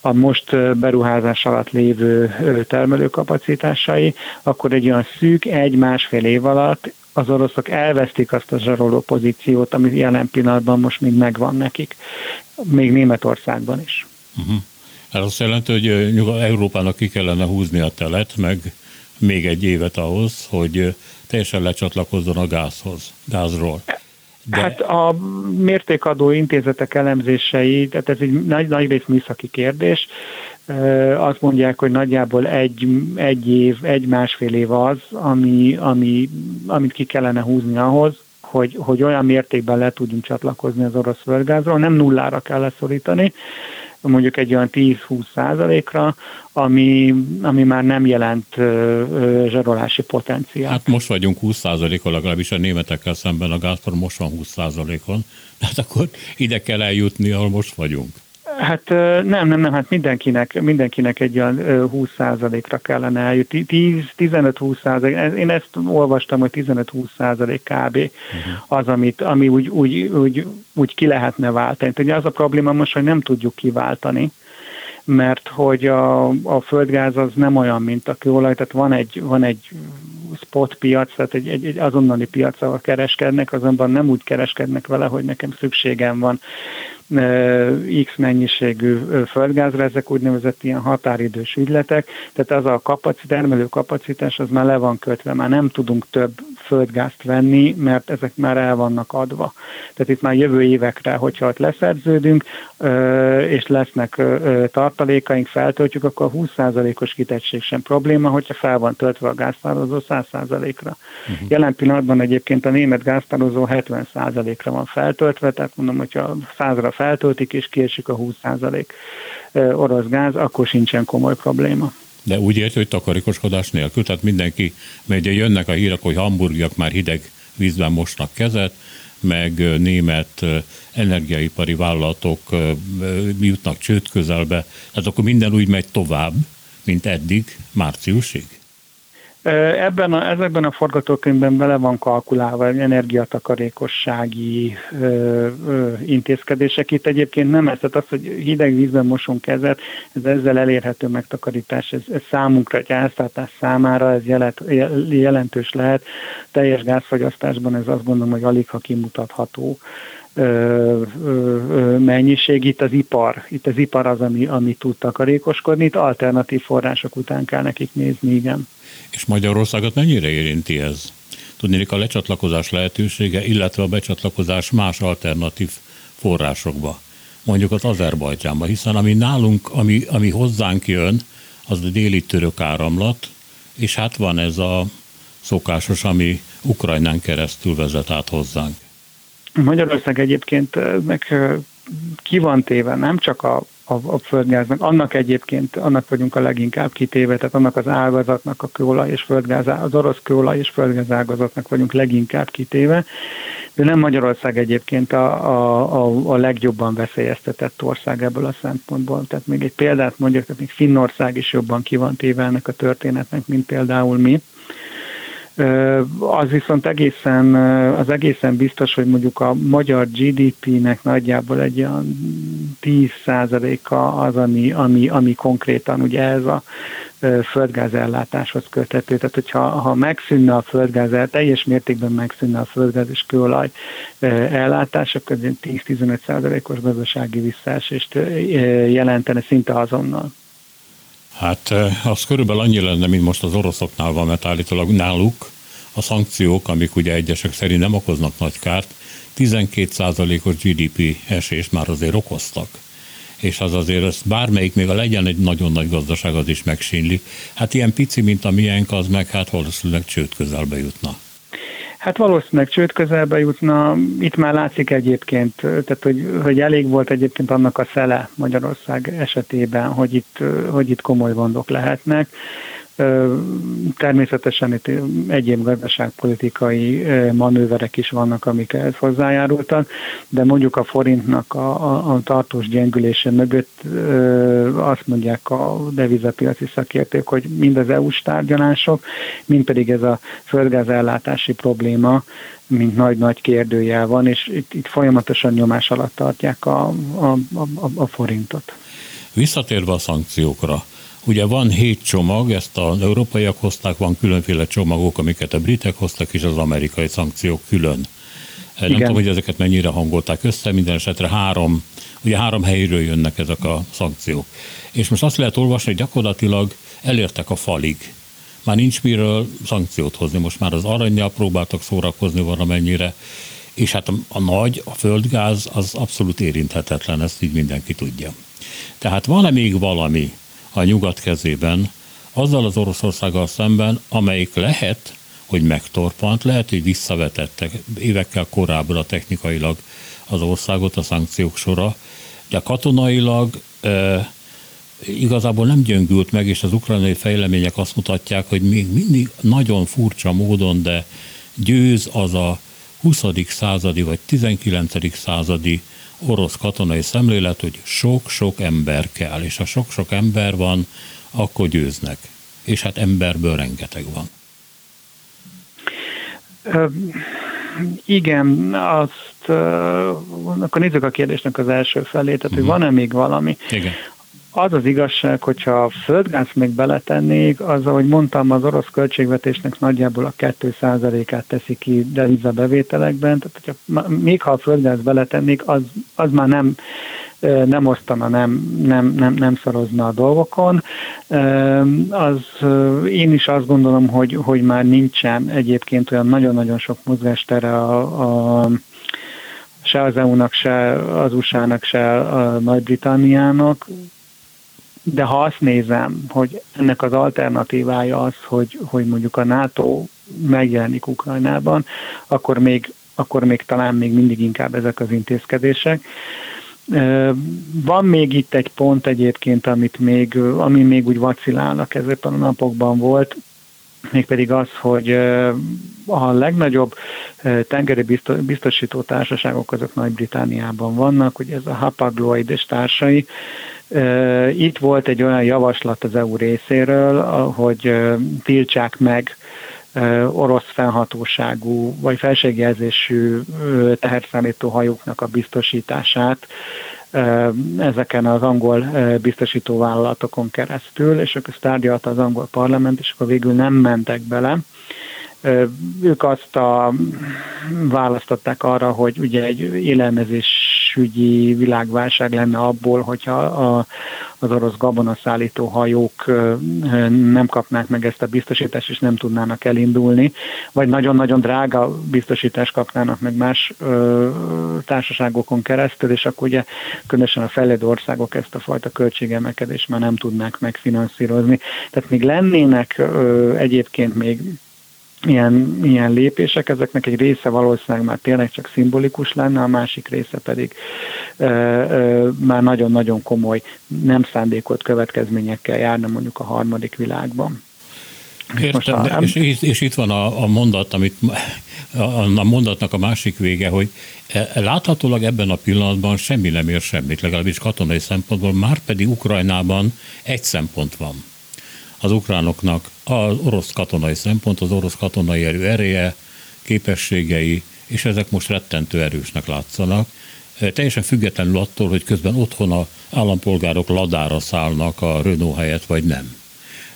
a most beruházás alatt lévő termelőkapacitásai, akkor egy olyan szűk egy-másfél év alatt az oroszok elvesztik azt a zsaroló pozíciót, ami jelen pillanatban most még megvan nekik, még Németországban is. Uh-huh. Ez azt jelenti, hogy Nyugat-Európának ki kellene húzni a telet, meg még egy évet ahhoz, hogy teljesen lecsatlakozzon a gázhoz, gázról. De... Hát a mértékadó intézetek elemzései, tehát ez egy nagy, nagy rész műszaki kérdés, azt mondják, hogy nagyjából egy, egy év, egy-másfél év az, ami, ami, amit ki kellene húzni ahhoz, hogy, hogy olyan mértékben le tudjunk csatlakozni az orosz földgázról, nem nullára kell leszorítani, mondjuk egy olyan 10-20 százalékra, ami, ami már nem jelent zsarolási potenciál. Hát most vagyunk 20 százalékon, legalábbis a németekkel szemben a Gazprom most van 20 százalékon, tehát akkor ide kell eljutni, ahol most vagyunk. Hát nem, nem, nem, hát mindenkinek, mindenkinek egy olyan 20%-ra kellene eljutni. 10-15-20%, én ezt olvastam, hogy 15-20% kb. Uh-huh. az, amit, ami úgy, úgy, úgy, úgy ki lehetne váltani. Ugye az a probléma most, hogy nem tudjuk kiváltani, mert hogy a, a földgáz az nem olyan, mint a kőolaj, tehát van egy, van egy spot piac, tehát egy, egy, egy azonnali piac, ahol kereskednek, azonban nem úgy kereskednek vele, hogy nekem szükségem van X mennyiségű földgázra, ezek úgynevezett ilyen határidős ügyletek, tehát az a kapacitás, termelő kapacitás az már le van kötve, már nem tudunk több földgázt venni, mert ezek már el vannak adva. Tehát itt már jövő évekre, hogyha ott leszerződünk, és lesznek tartalékaink, feltöltjük, akkor a 20%-os kitettség sem probléma, hogyha fel van töltve a gáztározó 100%-ra. Uh-huh. Jelen pillanatban egyébként a német gáztározó 70%-ra van feltöltve, tehát mondom, hogyha 100-ra feltöltik és kiesik a 20% orosz gáz, akkor sincsen komoly probléma. De úgy érti, hogy takarékoskodás nélkül, tehát mindenki, mert ugye jönnek a hírek, hogy hamburgiak már hideg vízben mosnak kezet, meg német energiaipari vállalatok jutnak csőd közelbe, tehát akkor minden úgy megy tovább, mint eddig, márciusig? Ebben a, ezekben a forgatókönyvben bele van kalkulálva energiatakarékossági ö, ö, intézkedések. Itt egyébként nem ez, tehát az, hogy hideg vízben mosunk kezet, ez ezzel elérhető megtakarítás, ez, ez számunkra, egy elszálltás számára ez jelent, jelentős lehet. Teljes gázfogyasztásban ez azt gondolom, hogy alig ha kimutatható mennyiség, itt az ipar, itt az ipar az, ami, ami tud takarékoskodni, itt alternatív források után kell nekik nézni, igen. És Magyarországot mennyire érinti ez? Tudnék a lecsatlakozás lehetősége, illetve a becsatlakozás más alternatív forrásokba, mondjuk az Azerbajdzsánba, hiszen ami nálunk, ami, ami hozzánk jön, az a déli török áramlat, és hát van ez a szokásos, ami Ukrajnán keresztül vezet át hozzánk. Magyarország egyébként meg ki van téve nem csak a a, a földgáznak. Annak egyébként, annak vagyunk a leginkább kitéve, tehát annak az ágazatnak, a kőolaj és földgáz, az orosz kőolaj és földgáz ágazatnak vagyunk leginkább kitéve, de nem Magyarország egyébként a, a, a, a legjobban veszélyeztetett ország ebből a szempontból. Tehát még egy példát mondjuk, tehát még Finnország is jobban ki van téve ennek a történetnek, mint például mi. Az viszont egészen, az egészen biztos, hogy mondjuk a magyar GDP-nek nagyjából egy olyan 10%-a az, ami, ami, ami konkrétan ugye ez a földgázellátáshoz köthető. Tehát, hogyha ha megszűnne a földgáz, teljes mértékben megszűnne a földgáz és kőolaj ellátás, akkor 10-15%-os gazdasági visszaesést jelentene szinte azonnal. Hát az körülbelül annyi lenne, mint most az oroszoknál van, mert állítólag náluk a szankciók, amik ugye egyesek szerint nem okoznak nagy kárt, 12%-os GDP esést már azért okoztak. És az azért, az bármelyik, még a legyen egy nagyon nagy gazdaság, az is megsínli. Hát ilyen pici, mint a miénk, az meg hát valószínűleg csőd közelbe jutna. Hát valószínűleg csőd közelbe jutna, itt már látszik egyébként, tehát hogy, hogy elég volt egyébként annak a szele Magyarország esetében, hogy itt, hogy itt komoly gondok lehetnek. Természetesen itt egyéb gazdaságpolitikai manőverek is vannak, amik ehhez hozzájárultak, de mondjuk a forintnak a, a, a tartós gyengülése mögött azt mondják a devizapiaci szakértők, hogy mind az EU-s tárgyalások, mind pedig ez a földgázellátási probléma, mint nagy-nagy kérdőjel van, és itt, itt folyamatosan nyomás alatt tartják a, a, a, a forintot. Visszatérve a szankciókra, Ugye van hét csomag, ezt az európaiak hozták, van különféle csomagok, amiket a britek hoztak, és az amerikai szankciók külön. Igen. Nem tudom, hogy ezeket mennyire hangolták össze, minden esetre három, ugye három helyről jönnek ezek a szankciók. És most azt lehet olvasni, hogy gyakorlatilag elértek a falig. Már nincs miről szankciót hozni, most már az aranyjal próbáltak szórakozni valamennyire, és hát a, a nagy, a földgáz az abszolút érinthetetlen, ezt így mindenki tudja. Tehát van-e még valami, a nyugat kezében, azzal az Oroszországgal szemben, amelyik lehet, hogy megtorpant, lehet, hogy visszavetettek évekkel korábbra technikailag az országot a szankciók sora, de katonailag e, igazából nem gyöngült meg, és az ukrajnai fejlemények azt mutatják, hogy még mindig nagyon furcsa módon, de győz az a 20. századi vagy 19. századi orosz katonai szemlélet, hogy sok-sok ember kell, és ha sok-sok ember van, akkor győznek. És hát emberből rengeteg van. Igen, azt, akkor nézzük a kérdésnek az első felét, tehát uh-huh. hogy mhm. van-e még valami. Igen. Az az igazság, hogyha a földgáz még beletennék, az, ahogy mondtam, az orosz költségvetésnek nagyjából a 2%-át teszi ki bevételekben, tehát hogyha, még ha a földgáz beletennék, az, az már nem nem osztana, nem, nem, nem, nem szorozna a dolgokon. Az, én is azt gondolom, hogy, hogy már nincsen egyébként olyan nagyon-nagyon sok mozgástere a, a se az EU-nak, se az USA-nak, se a Nagy-Britanniának, de ha azt nézem, hogy ennek az alternatívája az, hogy, hogy mondjuk a NATO megjelenik Ukrajnában, akkor még, akkor még talán még mindig inkább ezek az intézkedések. Van még itt egy pont egyébként, amit még, ami még úgy vacilálnak ezekben a napokban volt, mégpedig az, hogy a legnagyobb tengeri biztosító társaságok azok Nagy-Britániában vannak, hogy ez a Hapag-Lloyd és társai. Itt volt egy olyan javaslat az EU részéről, hogy tiltsák meg orosz fennhatóságú vagy felségjelzésű teherszállító hajóknak a biztosítását ezeken az angol biztosítóvállalatokon keresztül, és akkor ezt tárgyalta az angol parlament, és akkor végül nem mentek bele. Ők azt a, választották arra, hogy ugye egy élelmezésügyi világválság lenne abból, hogyha a, az orosz gabonaszállító hajók nem kapnák meg ezt a biztosítást, és nem tudnának elindulni, vagy nagyon-nagyon drága biztosítást kapnának meg más ö, társaságokon keresztül, és akkor ugye különösen a fejlődő országok ezt a fajta költségemelkedést már nem tudnák megfinanszírozni. Tehát még lennének ö, egyébként még ilyen, ilyen lépések, ezeknek egy része valószínűleg már tényleg csak szimbolikus lenne, a másik része pedig ö, ö, már nagyon-nagyon komoly, nem szándékolt következményekkel járna mondjuk a harmadik világban. Értem, de, és, és itt van a, a mondat, amit a, a mondatnak a másik vége, hogy e, láthatólag ebben a pillanatban semmi nem ér semmit, legalábbis katonai szempontból, már pedig Ukrajnában egy szempont van az ukránoknak az orosz katonai szempont, az orosz katonai erő ereje, képességei, és ezek most rettentő erősnek látszanak. Teljesen függetlenül attól, hogy közben otthon a állampolgárok ladára szállnak a Renault helyett, vagy nem.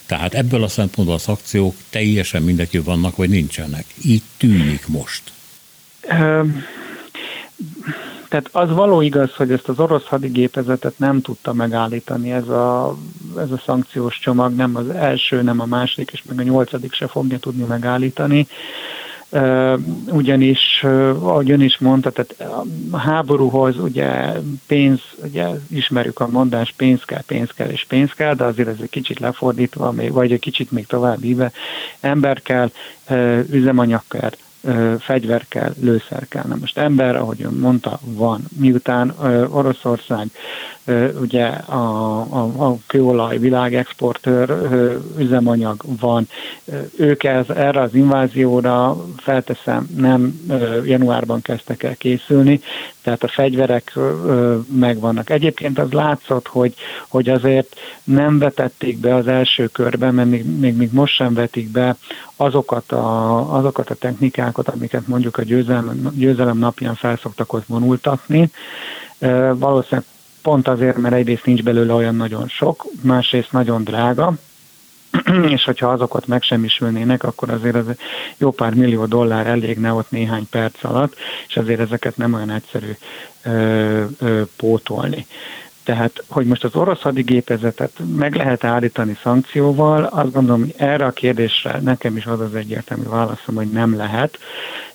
Tehát ebből a szempontból a szakciók teljesen mindenki vannak, vagy nincsenek. Így tűnik most. Tehát az való igaz, hogy ezt az orosz hadigépezetet nem tudta megállítani ez a, ez a szankciós csomag, nem az első, nem a második, és meg a nyolcadik se fogja tudni megállítani. Ugyanis, ahogy ön is mondta, tehát a háborúhoz ugye pénz, ugye ismerjük a mondás, pénz kell, pénz kell és pénz kell, de azért ez egy kicsit lefordítva, vagy egy kicsit még tovább íve, ember kell, üzemanyag kell, fegyver kell, lőszer kell. Na most ember, ahogy ön mondta, van. Miután Oroszország ugye a, a, a kőolaj világexportőr üzemanyag van, ők ez, erre az invázióra felteszem nem januárban kezdtek el készülni, tehát a fegyverek megvannak. Egyébként az látszott, hogy, hogy azért nem vetették be az első körben, mert még, még, még most sem vetik be azokat a, azokat a technikákat, amiket mondjuk a győzelem, győzelem napján felszoktak ott vonultatni. Valószínűleg pont azért, mert egyrészt nincs belőle olyan nagyon sok, másrészt nagyon drága, és hogyha azokat megsemmisülnének, akkor azért az jó pár millió dollár elégne ott néhány perc alatt, és azért ezeket nem olyan egyszerű ö, ö, pótolni. Tehát, hogy most az orosz hadigépezetet meg lehet állítani szankcióval, azt gondolom, hogy erre a kérdésre nekem is az az egyértelmű válaszom, hogy nem lehet.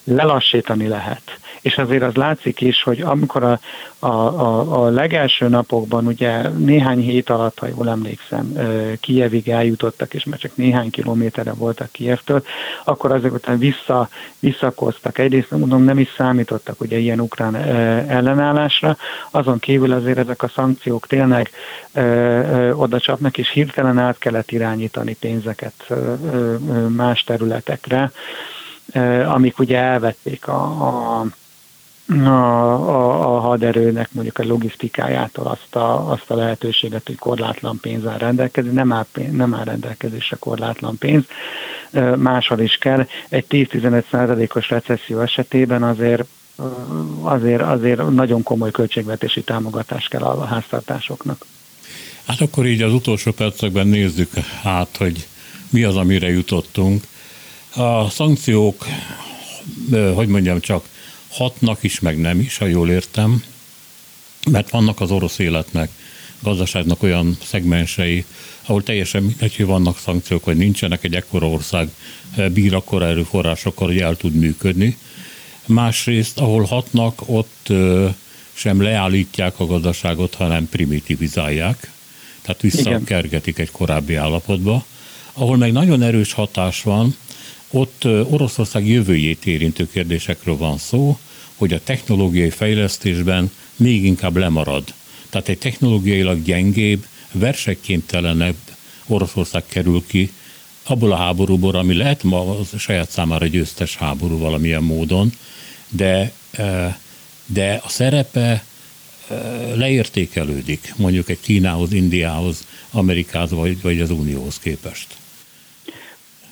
Lelassítani lehet és azért az látszik is, hogy amikor a, a, a, a legelső napokban, ugye néhány hét alatt, ha jól emlékszem, Kijevig eljutottak, és már csak néhány kilométerre voltak Kijevtől, akkor azok után vissza, visszakoztak. Egyrészt mondom, nem is számítottak ugye ilyen ukrán ellenállásra, azon kívül azért ezek a szankciók tényleg oda csapnak, és hirtelen át kellett irányítani pénzeket más területekre amik ugye elvették a, a a, a, a haderőnek mondjuk a logisztikájától azt a, azt a lehetőséget, hogy korlátlan pénzzel rendelkezni, nem áll, pénz, nem áll rendelkezésre korlátlan pénz, máshol is kell. Egy 10-15 százalékos recesszió esetében azért azért, azért nagyon komoly költségvetési támogatás kell a háztartásoknak. Hát akkor így az utolsó percekben nézzük át, hogy mi az, amire jutottunk. A szankciók, hogy mondjam csak, hatnak is, meg nem is, ha jól értem, mert vannak az orosz életnek, gazdaságnak olyan szegmensei, ahol teljesen mindegy, hogy vannak szankciók, vagy nincsenek, egy ekkora ország bír akkora erőforrásokkal, hogy el tud működni. Másrészt, ahol hatnak, ott sem leállítják a gazdaságot, hanem primitivizálják, tehát visszakergetik egy korábbi állapotba. Ahol meg nagyon erős hatás van, ott Oroszország jövőjét érintő kérdésekről van szó, hogy a technológiai fejlesztésben még inkább lemarad. Tehát egy technológiailag gyengébb, versenyképtelenebb Oroszország kerül ki abból a háborúból, ami lehet ma a saját számára győztes háború valamilyen módon, de, de a szerepe leértékelődik mondjuk egy Kínához, Indiához, Amerikához vagy, vagy az Unióhoz képest.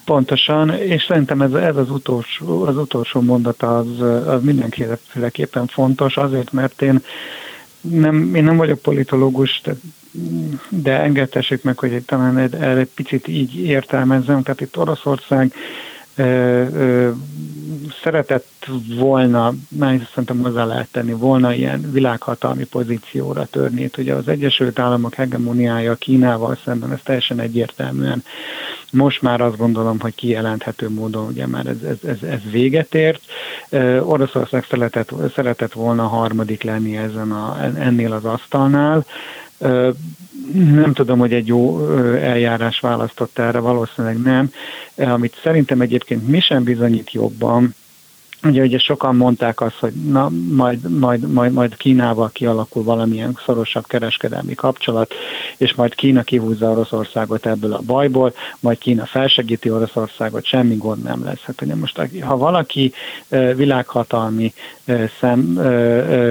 Pontosan, és szerintem ez, ez az, utolsó, az utolsó mondat az, az mindenféleképpen fontos, azért, mert én nem, én nem vagyok politológus, de, de engedtessék meg, hogy talán erre picit így értelmezzem. Tehát itt Oroszország szeretett volna, már szerintem hozzá lehet tenni, volna ilyen világhatalmi pozícióra törni. Itt ugye az Egyesült Államok hegemoniája Kínával szemben, ez teljesen egyértelműen most már azt gondolom, hogy kijelenthető módon ugye már ez, ez, ez, ez véget ért. Oroszország szeretett, szeretett volna harmadik lenni ezen a, ennél az asztalnál. Nem tudom, hogy egy jó eljárás választott erre, valószínűleg nem. Amit szerintem egyébként mi sem bizonyít jobban, Ugye, ugye sokan mondták azt, hogy na, majd, majd, majd, majd Kínával kialakul valamilyen szorosabb kereskedelmi kapcsolat, és majd Kína kihúzza Oroszországot ebből a bajból, majd Kína felsegíti Oroszországot, semmi gond nem lesz. Hát ugye most, ha valaki világhatalmi szem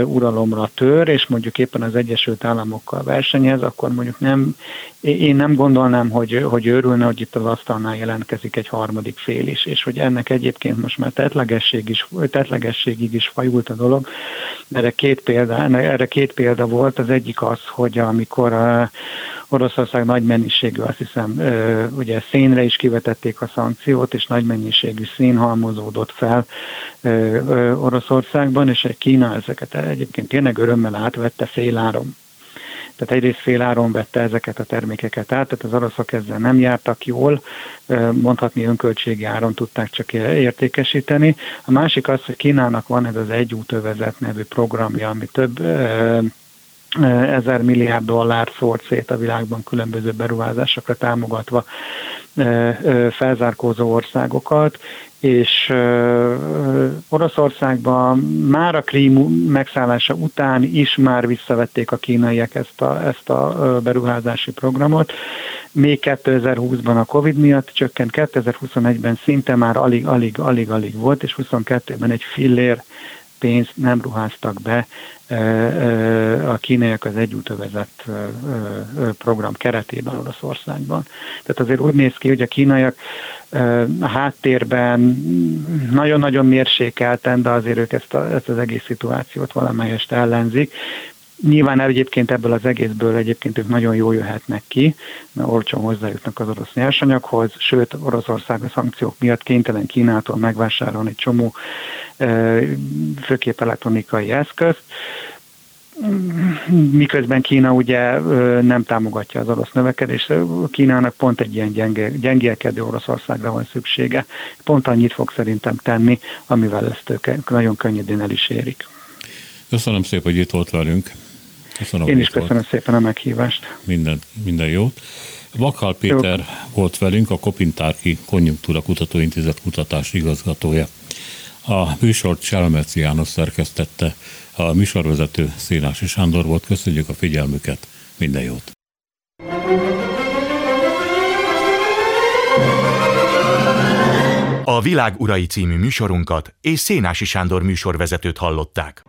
uralomra tör, és mondjuk éppen az Egyesült Államokkal versenyez, akkor mondjuk nem, én nem gondolnám, hogy, hogy őrülne, hogy itt az asztalnál jelentkezik egy harmadik fél is, és hogy ennek egyébként most már tetlegesség is, tetlegességig is fajult a dolog. Erre két példa, erre két példa volt. Az egyik az, hogy amikor a Oroszország nagy mennyiségű, azt hiszem, ugye szénre is kivetették a szankciót, és nagy mennyiségű szén halmozódott fel Oroszországban, és Kína ezeket egyébként tényleg örömmel átvette féláron tehát egyrészt féláron vette ezeket a termékeket át, tehát az oroszok ezzel nem jártak jól, mondhatni önköltségi áron tudták csak értékesíteni. A másik az, hogy Kínának van ez az egy útövezet nevű programja, ami több ezer milliárd dollár szólt szét a világban különböző beruházásokra támogatva felzárkózó országokat, és Oroszországban már a Krím megszállása után is már visszavették a kínaiak ezt a, ezt a beruházási programot. Még 2020-ban a Covid miatt csökkent, 2021-ben szinte már alig, alig, alig, alig volt, és 22-ben egy fillér pénzt nem ruháztak be a kínaiak az egyútövezett program keretében Oroszországban. Tehát azért úgy néz ki, hogy a kínaiak a háttérben nagyon-nagyon mérsékelten, de azért ők ezt, a, ezt az egész szituációt valamelyest ellenzik. Nyilván egyébként ebből az egészből egyébként ők nagyon jól jöhetnek ki, mert olcsón hozzájutnak az orosz nyersanyaghoz, sőt Oroszország a szankciók miatt kénytelen Kínától megvásárolni egy csomó főképp elektronikai eszközt, miközben Kína ugye nem támogatja az orosz növekedést, Kínának pont egy ilyen gyenge, gyengélkedő Oroszországra van szüksége. Pont annyit fog szerintem tenni, amivel ezt ők nagyon könnyedén el is érik. Köszönöm szépen, hogy itt volt velünk. Köszönöm, Én is köszönöm volt. szépen a meghívást. Minden, minden jót. Vakal Péter Jó. volt velünk, a Kopintárki Konjunktúra Kutatóintézet kutatás igazgatója. A műsort Selmeci János szerkesztette, a műsorvezető Szénási Sándor volt. Köszönjük a figyelmüket, minden jót! A Világ Urai című műsorunkat és Szénási Sándor műsorvezetőt hallották.